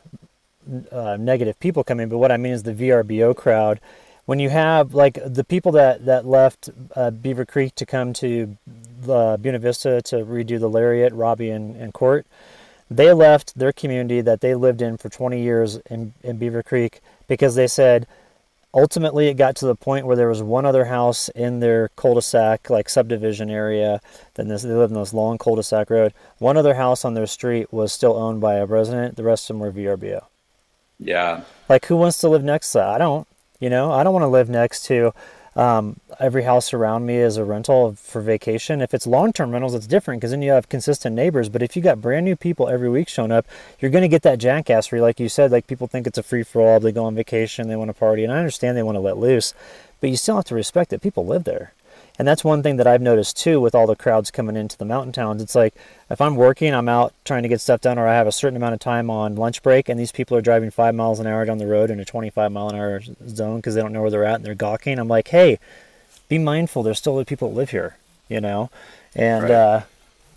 uh, negative people coming but what i mean is the vrbo crowd when you have like the people that that left uh, Beaver Creek to come to uh, Buena Vista to redo the Lariat, Robbie and, and Court, they left their community that they lived in for 20 years in, in Beaver Creek because they said ultimately it got to the point where there was one other house in their cul-de-sac like subdivision area then this, they lived in this long cul-de-sac road. One other house on their street was still owned by a resident. The rest of them were vrbo yeah. Like who wants to live next to that? I don't you know, I don't want to live next to um, every house around me is a rental for vacation. If it's long term rentals, it's different because then you have consistent neighbors. But if you got brand new people every week showing up, you're going to get that jackassery, like you said. Like people think it's a free for all. They go on vacation, they want to party, and I understand they want to let loose, but you still have to respect that people live there. And that's one thing that I've noticed too with all the crowds coming into the mountain towns. It's like if I'm working, I'm out trying to get stuff done, or I have a certain amount of time on lunch break, and these people are driving five miles an hour down the road in a 25 mile an hour zone because they don't know where they're at and they're gawking. I'm like, hey, be mindful. There's still other people that live here, you know. And right. uh,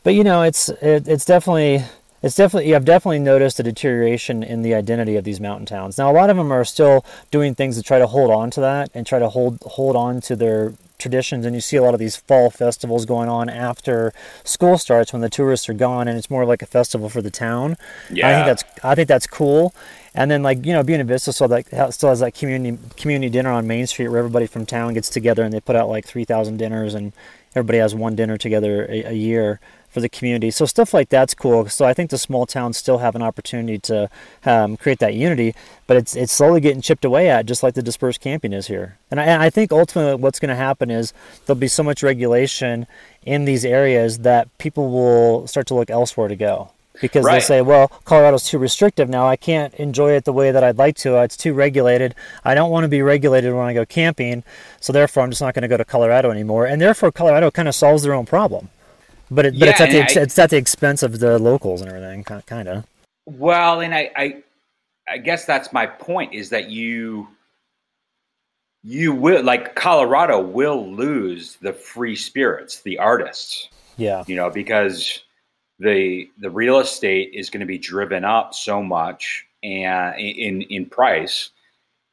but you know, it's it, it's definitely it's definitely I've definitely noticed a deterioration in the identity of these mountain towns. Now a lot of them are still doing things to try to hold on to that and try to hold hold on to their traditions and you see a lot of these fall festivals going on after school starts when the tourists are gone and it's more like a festival for the town. Yeah. I think that's I think that's cool. And then like, you know, Buena Vista still that still has that community community dinner on Main Street where everybody from town gets together and they put out like 3000 dinners and everybody has one dinner together a, a year for the community. So stuff like that's cool. So I think the small towns still have an opportunity to um, create that unity, but it's it's slowly getting chipped away at, just like the dispersed camping is here. And I, and I think ultimately what's going to happen is there'll be so much regulation in these areas that people will start to look elsewhere to go. Because right. they'll say, well, Colorado's too restrictive now. I can't enjoy it the way that I'd like to. It's too regulated. I don't want to be regulated when I go camping. So therefore, I'm just not going to go to Colorado anymore. And therefore, Colorado kind of solves their own problem but it, but yeah, it's at the ex- I, it's at the expense of the locals and everything, kind of. Well, and I, I, I guess that's my point is that you, you will like Colorado will lose the free spirits, the artists. Yeah, you know because the the real estate is going to be driven up so much and in in price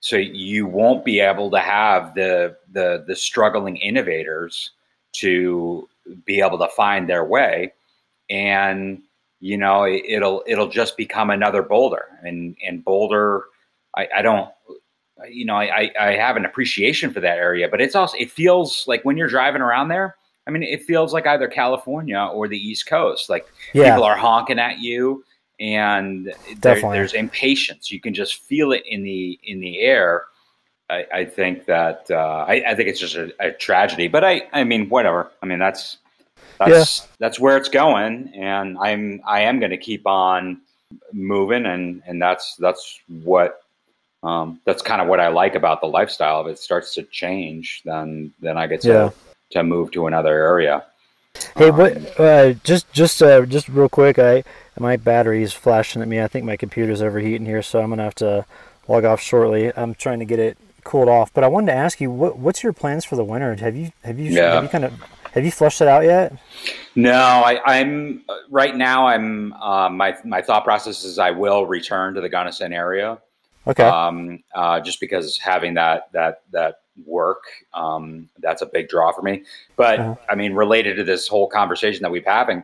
so you won't be able to have the the the struggling innovators to be able to find their way. And you know it, will it'll just become another boulder. And and boulder i, I don't you know I, I have an appreciation for that area but it's also it feels like when you're driving around there i mean it feels like either california or the east coast. Like yeah. people are honking at you and there, there's impatience. You can just feel it in the in the air I, I think that uh, I, I, think it's just a, a, tragedy. But I, I mean, whatever. I mean, that's that's yeah. that's where it's going, and I'm I am going to keep on moving, and and that's that's what um, that's kind of what I like about the lifestyle. If it starts to change, then then I get to yeah. to move to another area. Hey, um, what? Uh, just just uh, just real quick, I my battery is flashing at me. I think my computer's overheating here, so I'm gonna have to log off shortly. I'm trying to get it cooled off. But I wanted to ask you, what what's your plans for the winter? Have you have you yeah. have you kind of have you flushed it out yet? No, I, am right now. I'm uh, my my thought process is I will return to the Gunnison area. Okay. Um, uh, just because having that that that work, um, that's a big draw for me. But uh-huh. I mean, related to this whole conversation that we've having,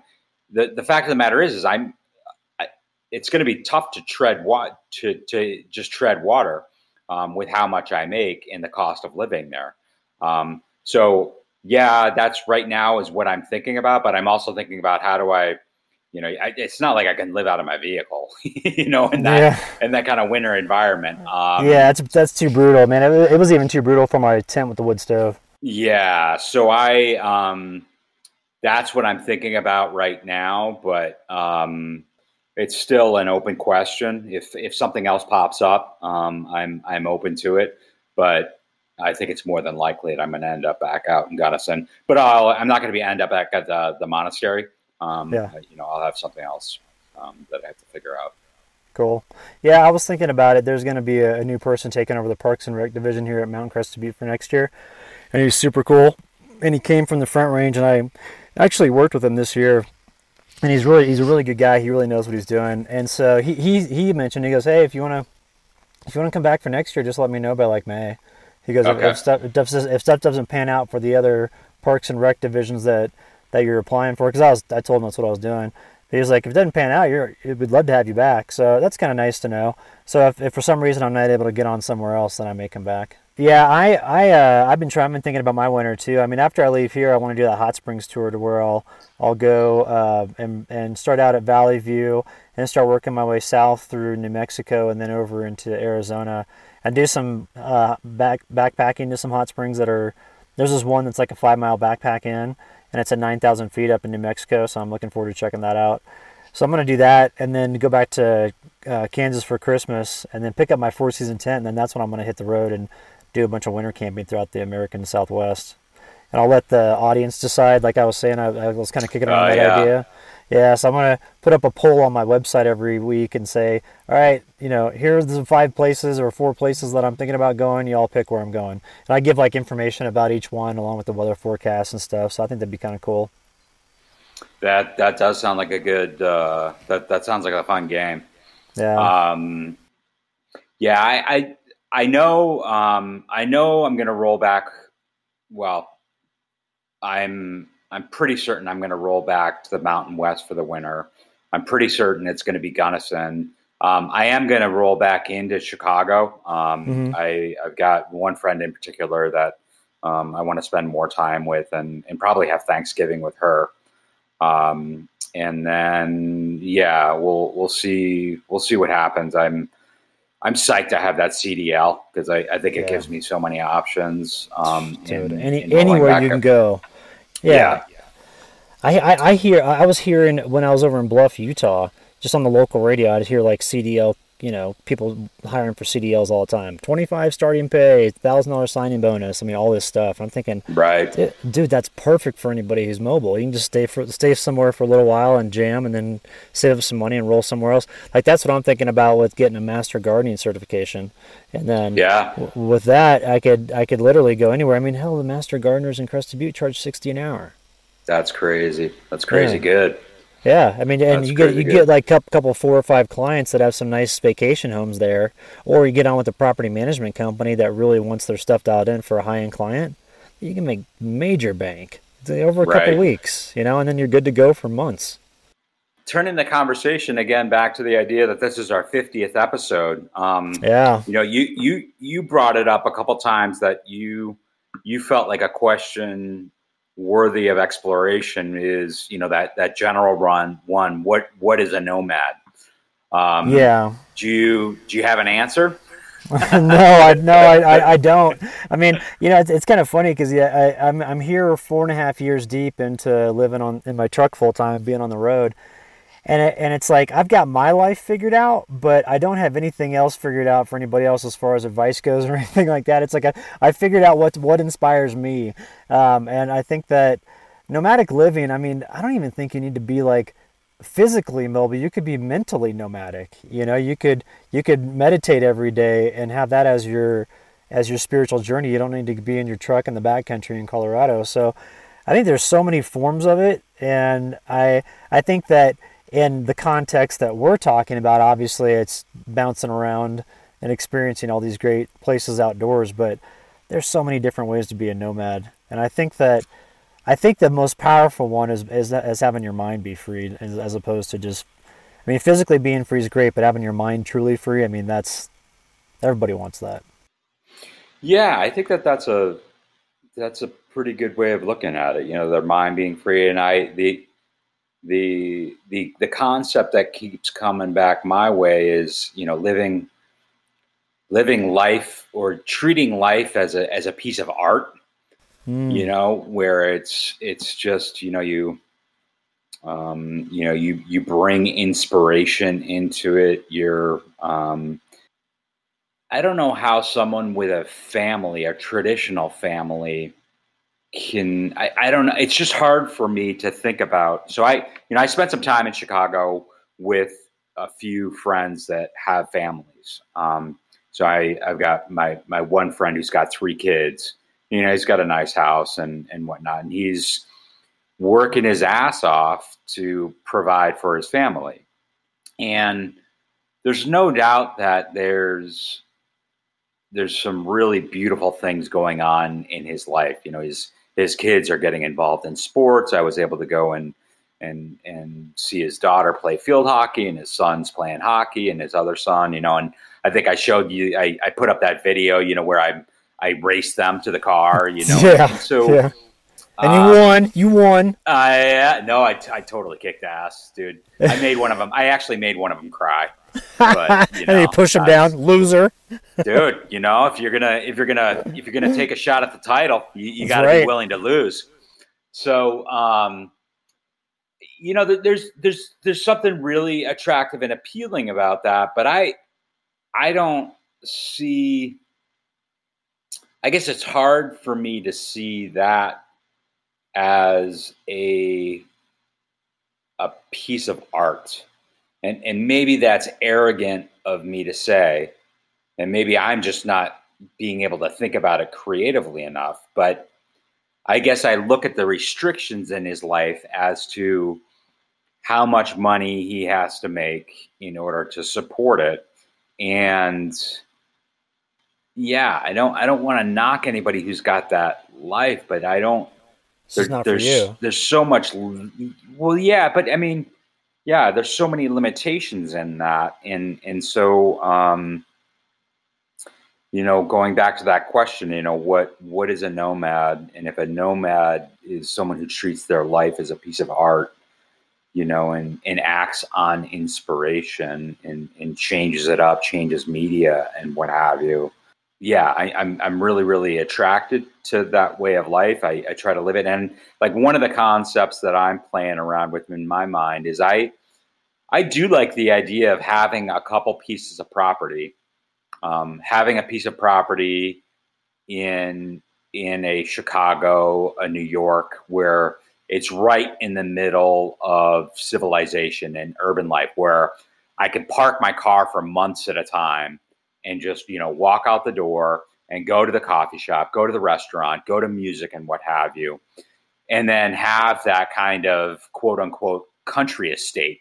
the the fact of the matter is, is I'm. I, it's going to be tough to tread what to to just tread water um, with how much I make and the cost of living there. Um, so yeah, that's right now is what I'm thinking about. But I'm also thinking about how do I, you know, I, it's not like I can live out of my vehicle, you know, in that yeah. in that kind of winter environment. Um, yeah, that's that's too brutal, man. It, it, was even too brutal for my tent with the wood stove. Yeah, so I um, that's what I'm thinking about right now, but um, it's still an open question. If if something else pops up, um, I'm I'm open to it, but I think it's more than likely that I'm going to end up back out in Gunnison. But I'll, I'm not going to be end up back at the, the monastery. Um, yeah. You know, I'll have something else um, that I have to figure out. Cool. Yeah, I was thinking about it. There's going to be a, a, new person taking over the Parks and Rec division here at Mount Crested Butte for next year, and he's super cool. And he came from the Front Range, and I actually worked with him this year. And he's really he's a really good guy. He really knows what he's doing. And so he he, he mentioned he goes, hey, if you want to if you want to come back for next year, just let me know by like May. He goes, okay. if, stuff, if stuff doesn't pan out for the other Parks and Rec divisions that, that you're applying for, because I was I told him that's what I was doing. But he was like, if it doesn't pan out, you're we'd love to have you back. So that's kind of nice to know. So if, if, for some reason I'm not able to get on somewhere else, then I may come back. Yeah, I I uh, I've been trying. I've been thinking about my winter too. I mean, after I leave here, I want to do that hot springs tour to where I'll I'll go uh, and and start out at Valley View and start working my way south through New Mexico and then over into Arizona and do some uh, back backpacking to some hot springs that are. There's this one that's like a five mile backpack in, and it's at 9,000 feet up in New Mexico. So I'm looking forward to checking that out. So I'm going to do that, and then go back to uh, Kansas for Christmas, and then pick up my four season tent, and then that's when I'm going to hit the road and do a bunch of winter camping throughout the American Southwest. And I'll let the audience decide. Like I was saying, I, I was kind of kicking around uh, that yeah. idea. Yeah, so I'm going to put up a poll on my website every week and say, all right, you know, here's the five places or four places that I'm thinking about going. You all pick where I'm going. And I give like information about each one along with the weather forecast and stuff. So I think that'd be kind of cool. That that does sound like a good. Uh, that that sounds like a fun game. Yeah. Um, yeah, I I, I know. Um, I know. I'm going to roll back. Well, I'm I'm pretty certain I'm going to roll back to the Mountain West for the winter. I'm pretty certain it's going to be Gunnison. Um, I am going to roll back into Chicago. Um, mm-hmm. I, have got one friend in particular that um, I want to spend more time with and, and probably have Thanksgiving with her. Um, and then, yeah, we'll we'll see we'll see what happens. I'm I'm psyched to have that CDL because I, I think it yeah. gives me so many options. Um, Dude, in, any, in anywhere you can go. Yeah. yeah. I, I, I hear I was hearing when I was over in Bluff, Utah, just on the local radio, I'd hear like CDL, you know, people hiring for CDLs all the time. Twenty five starting pay, thousand dollar signing bonus. I mean, all this stuff. I'm thinking, right, dude, that's perfect for anybody who's mobile. You can just stay for stay somewhere for a little while and jam, and then save up some money and roll somewhere else. Like that's what I'm thinking about with getting a master gardening certification. And then yeah, w- with that, I could I could literally go anywhere. I mean, hell, the master gardeners in Crested Butte charge sixty an hour. That's crazy. That's crazy yeah. good. Yeah, I mean, and That's you get you get like a couple, four or five clients that have some nice vacation homes there, or you get on with a property management company that really wants their stuff dialed in for a high end client. You can make major bank over a right. couple weeks, you know, and then you're good to go for months. Turning the conversation again back to the idea that this is our 50th episode. Um, yeah, you know, you you you brought it up a couple times that you you felt like a question worthy of exploration is you know that that general run one what what is a nomad? Um, yeah. do you do you have an answer? No i no I, I don't. I mean you know it's, it's kind of funny because yeah I, I'm, I'm here four and a half years deep into living on in my truck full time being on the road and it, and it's like I've got my life figured out, but I don't have anything else figured out for anybody else as far as advice goes or anything like that. It's like I, I figured out what what inspires me, um, and I think that nomadic living. I mean, I don't even think you need to be like physically mobile. You could be mentally nomadic. You know, you could you could meditate every day and have that as your as your spiritual journey. You don't need to be in your truck in the backcountry in Colorado. So, I think there's so many forms of it, and I I think that in the context that we're talking about, obviously it's bouncing around and experiencing all these great places outdoors, but there's so many different ways to be a nomad. And I think that I think the most powerful one is is, having your mind be free as, as opposed to just I mean physically being free is great, but having your mind truly free, I mean that's everybody wants that. Yeah, I think that that's a that's a pretty good way of looking at it. You know, their mind being free, and I the the the the concept that keeps coming back my way is you know living living life or treating life as a as a piece of art mm. you know where it's it's just you know you um, you know you you bring inspiration into it you're um, i don't know how someone with a family a traditional family can I, I don't know it's just hard for me to think about. So i you know i spent some time in chicago with a few friends that have families. Um, so i i've got my my one friend who's got three kids. You know he's got a nice house and and whatnot and he's working his ass off to provide for his family. And there's no doubt that there's there's some really beautiful things going on in his life. You know he's his kids are getting involved in sports. I was able to go and and and see his daughter play field hockey and his son's playing hockey and his other son, you know, and I think I showed you I, I put up that video, you know, where I I raced them to the car, you know. Yeah. And so yeah. And you um, won. You won. I uh, no, I, I totally kicked ass, dude. I made one of them. I actually made one of them cry. But, you know, and you push him down, loser. dude, you know if you're gonna if you're gonna if you're gonna take a shot at the title, you, you got to right. be willing to lose. So, um, you know, there's there's there's something really attractive and appealing about that, but I I don't see. I guess it's hard for me to see that as a a piece of art. And and maybe that's arrogant of me to say. And maybe I'm just not being able to think about it creatively enough, but I guess I look at the restrictions in his life as to how much money he has to make in order to support it. And yeah, I don't I don't want to knock anybody who's got that life, but I don't there, not there's, for you. There's so much. Well, yeah, but I mean, yeah, there's so many limitations in that, and and so um, you know, going back to that question, you know, what what is a nomad, and if a nomad is someone who treats their life as a piece of art, you know, and and acts on inspiration and and changes it up, changes media and what have you yeah, I, am I'm, I'm really really attracted to that way of life. I, I try to live it, and like one of the concepts that I'm playing around with in my mind is I I do like the idea of having a couple pieces of property, um, having a piece of property in in a Chicago, a New York, where it's right in the middle of civilization and urban life, where I can park my car for months at a time and just you know walk out the door and go to the coffee shop, go to the restaurant, go to music and what have you, and then have that kind of quote unquote country estate,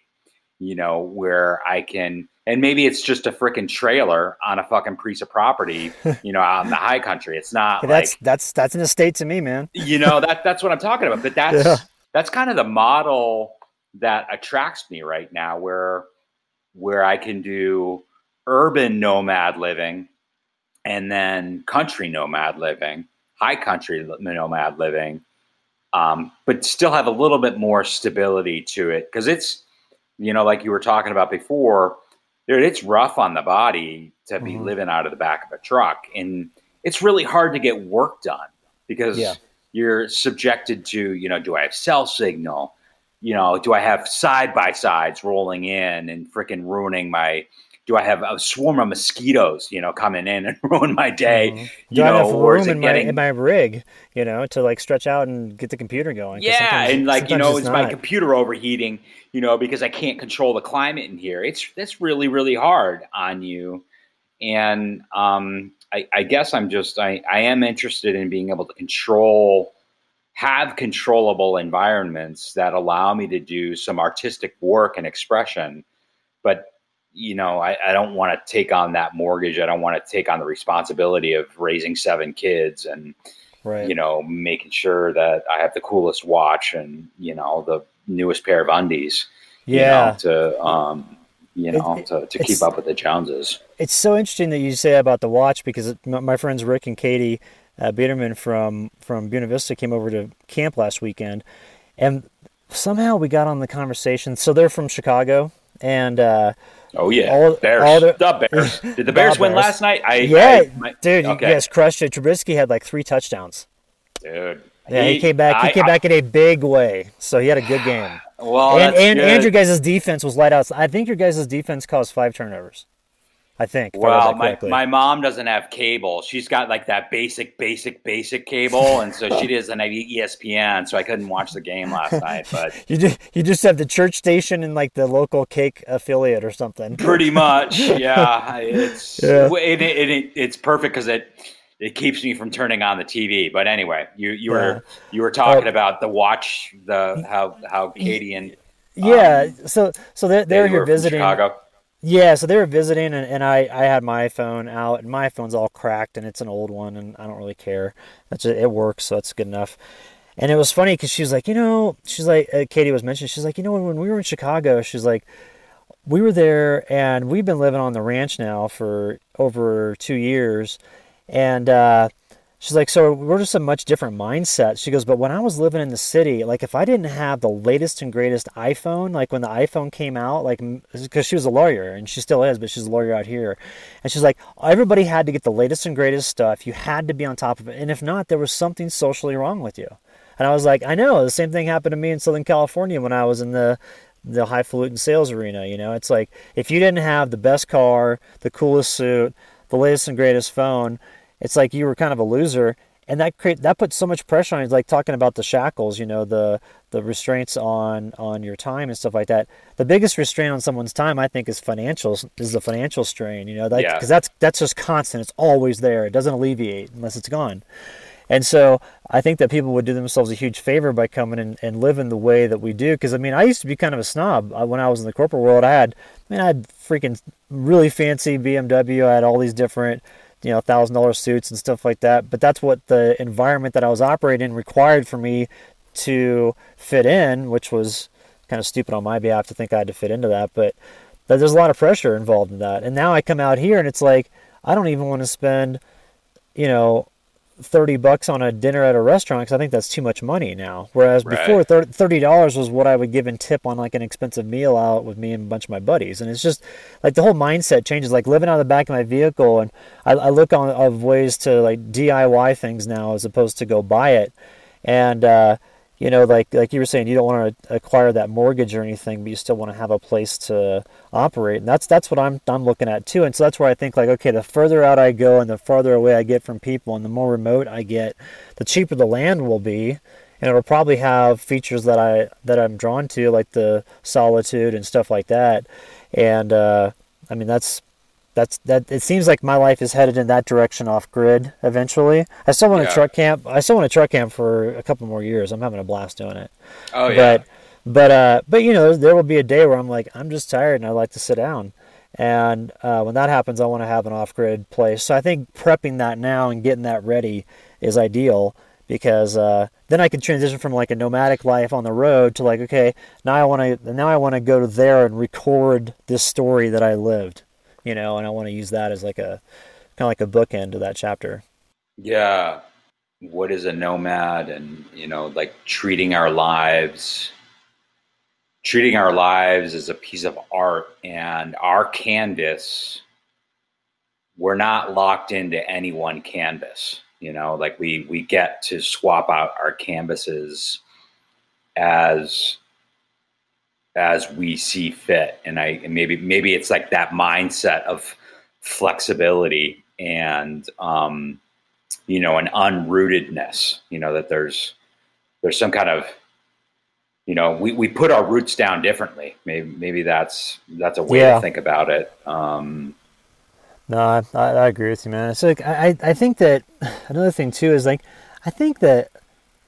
you know, where I can and maybe it's just a freaking trailer on a fucking piece of property, you know, out in the high country. It's not that's like, that's that's an estate to me, man. you know, that that's what I'm talking about. But that's yeah. that's kind of the model that attracts me right now where where I can do urban nomad living and then country nomad living, high country nomad living, um, but still have a little bit more stability to it because it's, you know, like you were talking about before, dude, it's rough on the body to be mm-hmm. living out of the back of a truck, and it's really hard to get work done because yeah. you're subjected to, you know, do I have cell signal? you know, do I have side by sides rolling in and freaking ruining my do I have a swarm of mosquitoes, you know, coming in and ruin my day? Mm-hmm. Do I have room in, getting... my, in my rig, you know, to like stretch out and get the computer going? Yeah, and like you know, is my computer overheating? You know, because I can't control the climate in here. It's that's really really hard on you, and um, I, I guess I'm just I, I am interested in being able to control have controllable environments that allow me to do some artistic work and expression but you know, I, I don't want to take on that mortgage. I don't want to take on the responsibility of raising seven kids and, right. you know, making sure that I have the coolest watch and, you know, the newest pair of undies. Yeah. You know, to, um, you know, it, to, to keep up with the Joneses. It's so interesting that you say about the watch because my friends Rick and Katie uh, Biederman from, from Buena Vista came over to camp last weekend. And somehow we got on the conversation. So they're from Chicago. And, uh, Oh yeah, all, Bears. All the, the, Bears. Did the Bears the win Bears. last night? I, yeah, I, my, dude, okay. you guys crushed it. Trubisky had like three touchdowns. Dude, yeah, he, he came back. He came back in a big way, so he had a good game. well, and and, and your guys' defense was light out. I think your guys' defense caused five turnovers. I think. Well, my, my mom doesn't have cable. She's got like that basic, basic, basic cable, and so she doesn't have ESPN, so I couldn't watch the game last night. But you just you just have the church station and like the local cake affiliate or something. Pretty much, yeah. It's yeah. It, it, it, it's perfect because it it keeps me from turning on the TV. But anyway, you you were yeah. you were talking about the watch, the how how Katie and yeah. Um, so so they're they're here visiting. Chicago yeah, so they were visiting, and, and I, I had my phone out, and my phone's all cracked, and it's an old one, and I don't really care. That's just, it works, so that's good enough. And it was funny because she was like, you know, she's like, uh, Katie was mentioning, she's like, you know, when, when we were in Chicago, she's like, we were there, and we've been living on the ranch now for over two years, and uh, She's like, so we're just a much different mindset. She goes, but when I was living in the city, like if I didn't have the latest and greatest iPhone, like when the iPhone came out, like because she was a lawyer and she still is, but she's a lawyer out here, and she's like, everybody had to get the latest and greatest stuff. You had to be on top of it, and if not, there was something socially wrong with you. And I was like, I know the same thing happened to me in Southern California when I was in the the highfalutin sales arena. You know, it's like if you didn't have the best car, the coolest suit, the latest and greatest phone it's like you were kind of a loser. And that create that puts so much pressure on you like talking about the shackles you know the the restraints on on your time and stuff like that. The biggest restraint on someone's time i think is financials is the financial strain you know because yeah. that's that's just constant. It's always there. It doesn't alleviate unless it's gone. And so i think that people would do themselves a huge favor by coming in and living the way that we do. Because i mean i used to be kind of a snob uh, when i was in the corporate world. I had I mean, I had freaking really fancy BMW. I had all these different you know thousand dollar suits and stuff like that. But that's what the environment that i was operating in required for me to fit in which was kind of stupid on my behalf to think i had to fit into that. But there's a lot of pressure involved in that. And now i come out here and it's like i don't even want to spend you know 30 bucks on a dinner at a restaurant because I think that's too much money now. Whereas right. before, $30 was what I would give in tip on like an expensive meal out with me and a bunch of my buddies. And it's just like the whole mindset changes. Like living out of the back of my vehicle, and I, I look on of ways to like DIY things now as opposed to go buy it. And, uh, you know, like like you were saying, you don't want to acquire that mortgage or anything, but you still want to have a place to operate, and that's that's what I'm I'm looking at too. And so that's where I think like, okay, the further out I go and the farther away I get from people, and the more remote I get, the cheaper the land will be, and it'll probably have features that I that I'm drawn to, like the solitude and stuff like that. And uh, I mean, that's that's that it seems like my life is headed in that direction off grid eventually. I still want yeah. to truck camp. I still want to truck camp for a couple more years. I'm having a blast doing it. Oh yeah. But but uh but you know there will be a day where I'm like I'm just tired and i'd like to sit down. And uh, when that happens, I want to have an off grid place. So I think prepping that now and getting that ready is ideal because uh, then I can transition from like a nomadic life on the road to like okay now I want to now I want to go to there and record this story that I lived you know, and I want to use that as like a kind of like a bookend to that chapter. Yeah. What is a nomad and, you know, like treating our lives, treating our lives as a piece of art and our canvas, we're not locked into any one canvas. You know, like we, we get to swap out our canvases as as we see fit. And I and maybe maybe it's like that mindset of flexibility and um, you know an unrootedness. You know that there's there's some kind of you know we, we put our roots down differently. Maybe maybe that's that's a way Yeah. to think about it. Um, No, I, I agree with you, man. It's like I I think that another thing too is like I think that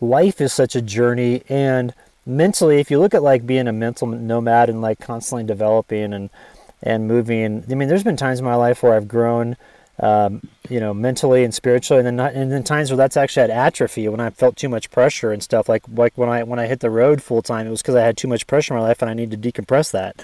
life is such a journey, and mentally, if you look at like being a mental nomad and like constantly developing and and moving, I mean, there's been times in my life where I've grown, um, you know, mentally and spiritually, and then not, and then times where that's actually had atrophy when I felt too much pressure and stuff. Like like when I when I hit the road full time, it was because I had too much pressure in my life, and I need to decompress that.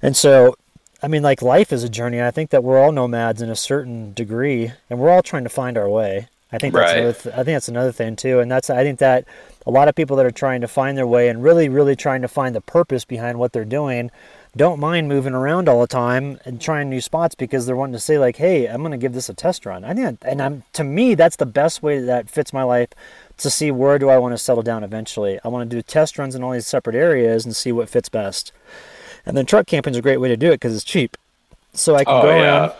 And so I mean, like life is a journey. I think that we're all nomads in a certain degree, and we're all trying to find our way. I think that's Right. another th- I think that's another thing too, and that's I think that a lot of people that are trying to find their way and really, really trying to find the purpose behind what they're doing, don't mind moving around all the time and trying new spots because they're wanting to say like, "Hey, I'm going to give this a test run." I think, and I'm to me, that's the best way that fits my life to see where do I want to settle down eventually. I want to do test runs in all these separate areas and see what fits best. And then truck camping is a great way to do it because it's cheap. So I can oh go yeah. around.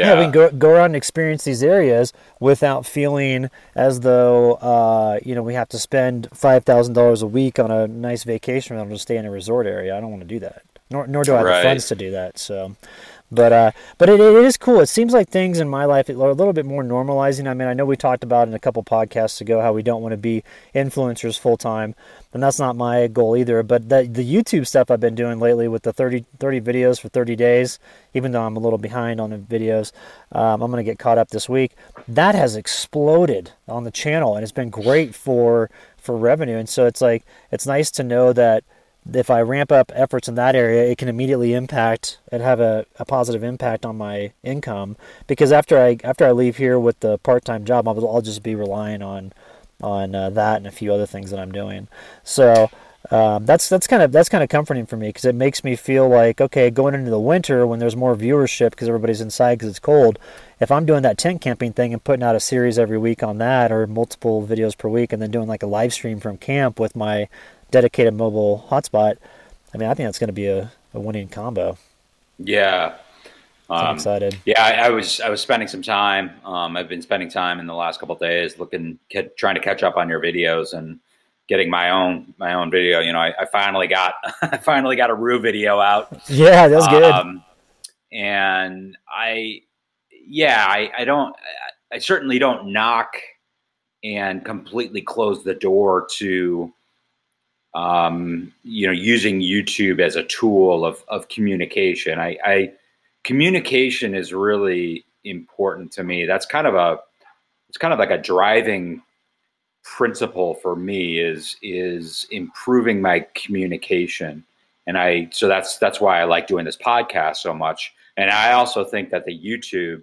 Yeah. we can go, go around and experience these areas without feeling as though uh, you know we have to spend five thousand dollars a week on a nice vacation rental to stay in a resort area. I don't want to do that. Nor, nor do I have Right. the funds to do that. So, but uh, but it, it is cool. It seems like things in my life are a little bit more normalizing. I mean, I know we talked about in a couple podcasts ago how we don't want to be influencers full time, and that's not my goal either. But the the YouTube stuff I've been doing lately with the 30, 30 videos for 30 days, even though I'm a little behind on the videos, um, I'm going to get caught up this week. That has exploded on the channel, and it's been great for for revenue. And so it's like it's nice to know that if I ramp up efforts in that area, it can immediately impact and have a, a positive impact on my income. Because after I after I leave here with the part time job, I'll, I'll just be relying on on uh, that and a few other things that I'm doing. So um, that's that's kind of that's kind of comforting for me because it makes me feel like okay, going into the winter when there's more viewership because everybody's inside because it's cold. If I'm doing that tent camping thing and putting out a series every week on that or multiple videos per week and then doing like a live stream from camp with my dedicated mobile hotspot, I mean, I think that's going to be a, a winning combo. Yeah. So I'm Um, excited. Yeah, I, I was I was spending some time. Um, I've been spending time in the last couple of days looking, ca- trying to catch up on your videos and getting my own my own video. You know, I, I finally got I finally got a Rue video out, Yeah, that's good. um, and I yeah I, I don't I certainly don't knock and completely close the door to um, you know using YouTube as a tool of of communication. I, I communication is really important to me. That's kind of a it's kind of like a driving principle for me is is improving my communication. And I so that's that's why I like doing this podcast so much. And I also think that the YouTube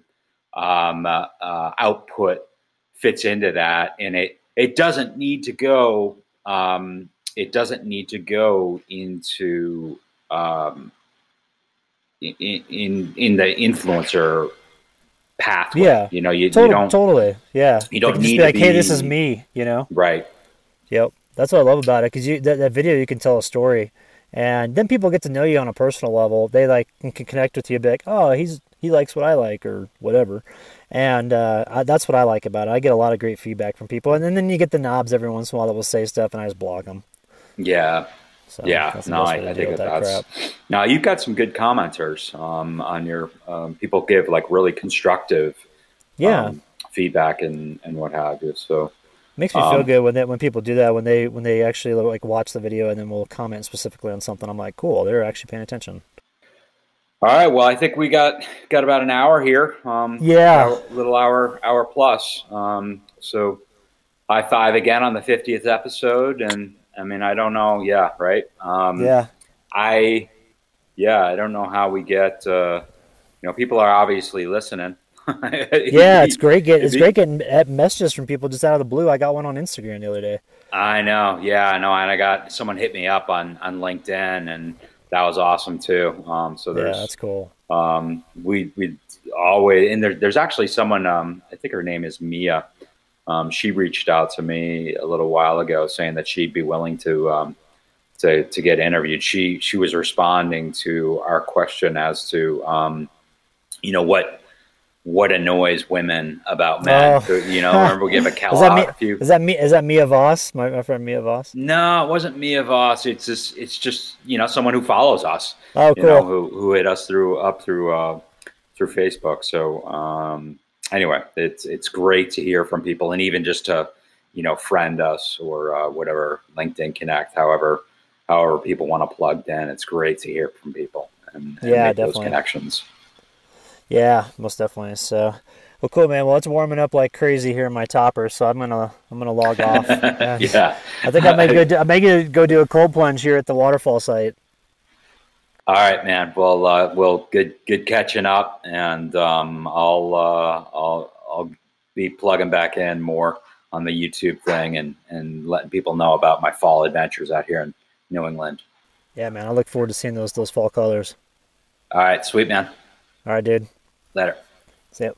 um, uh, uh, output fits into that, and it it doesn't need to go. Um, it doesn't need to go into um, in, in in the influencer pathway. Yeah. you know, you, you don't totally. Yeah. you don't It can just need be like, hey, this is me. You know. right. Yep, that's what I love about it because you that, that video you can tell a story, and then people get to know you on a personal level. They like can can connect with you, be like, oh, he's he likes what I like or whatever, and uh, I, that's what I like about it. I get a lot of great feedback from people, and then, then you get the knobs every once in a while that will say stuff, and I just block them. Yeah, So yeah. No, I, I think that that's now you've got some good commenters um, on your um, people give like really constructive Yeah, um, feedback and and what have you. So makes me feel um, good when they, when people do that when they when they actually like watch the video and then will comment specifically on something. I'm like, cool, they're actually paying attention. all right, well, I think we got got about an hour here. Um, Yeah. hour- little hour hour plus. Um, so high five again on the fiftieth episode, and I mean I don't know, yeah, right. Um, Yeah, I, yeah, I don't know how we get. Uh, you know, people are obviously listening. yeah, it's great. Get, it's great getting messages from people just out of the blue. I got one on Instagram the other day. I know. Yeah, I know. And I got someone hit me up on on LinkedIn, and that was awesome too. Um, so Yeah, there's that's cool. um, we we always and there, there's actually someone. Um, I think her name is Mia. Um, she reached out to me a little while ago saying that she'd be willing to um, to to get interviewed. She she was responding to our question as to um, you know what what annoys women about men. Oh. You know, remember we gave a call Is that out me? a few. Is that me? Is that Mia Voss? My, my friend Mia Voss. No, it wasn't Mia Voss. It's just it's just you know someone who follows us. Oh, You know cool. who who hit us through up through uh, through Facebook. So um, anyway, it's it's great to hear from people, and even just to you know friend us or uh, whatever LinkedIn Connect, however however people want to plug in. It's great to hear from people and, and Yeah, make those definitely. connections. Yeah, most definitely. So, well, cool, man. Well, it's warming up like crazy here in my topper, so I'm gonna I'm gonna log off. Yeah, I think I may go. Do, I may go do a cold plunge here at the waterfall site. All right, man. Well, uh, well, good, good catching up, and um, I'll, uh, I'll, I'll be plugging back in more on the YouTube thing and and letting people know about my fall adventures out here in New England. Yeah, man. I look forward to seeing those those fall colors. All right, sweet man. All right, dude. Later. See ya.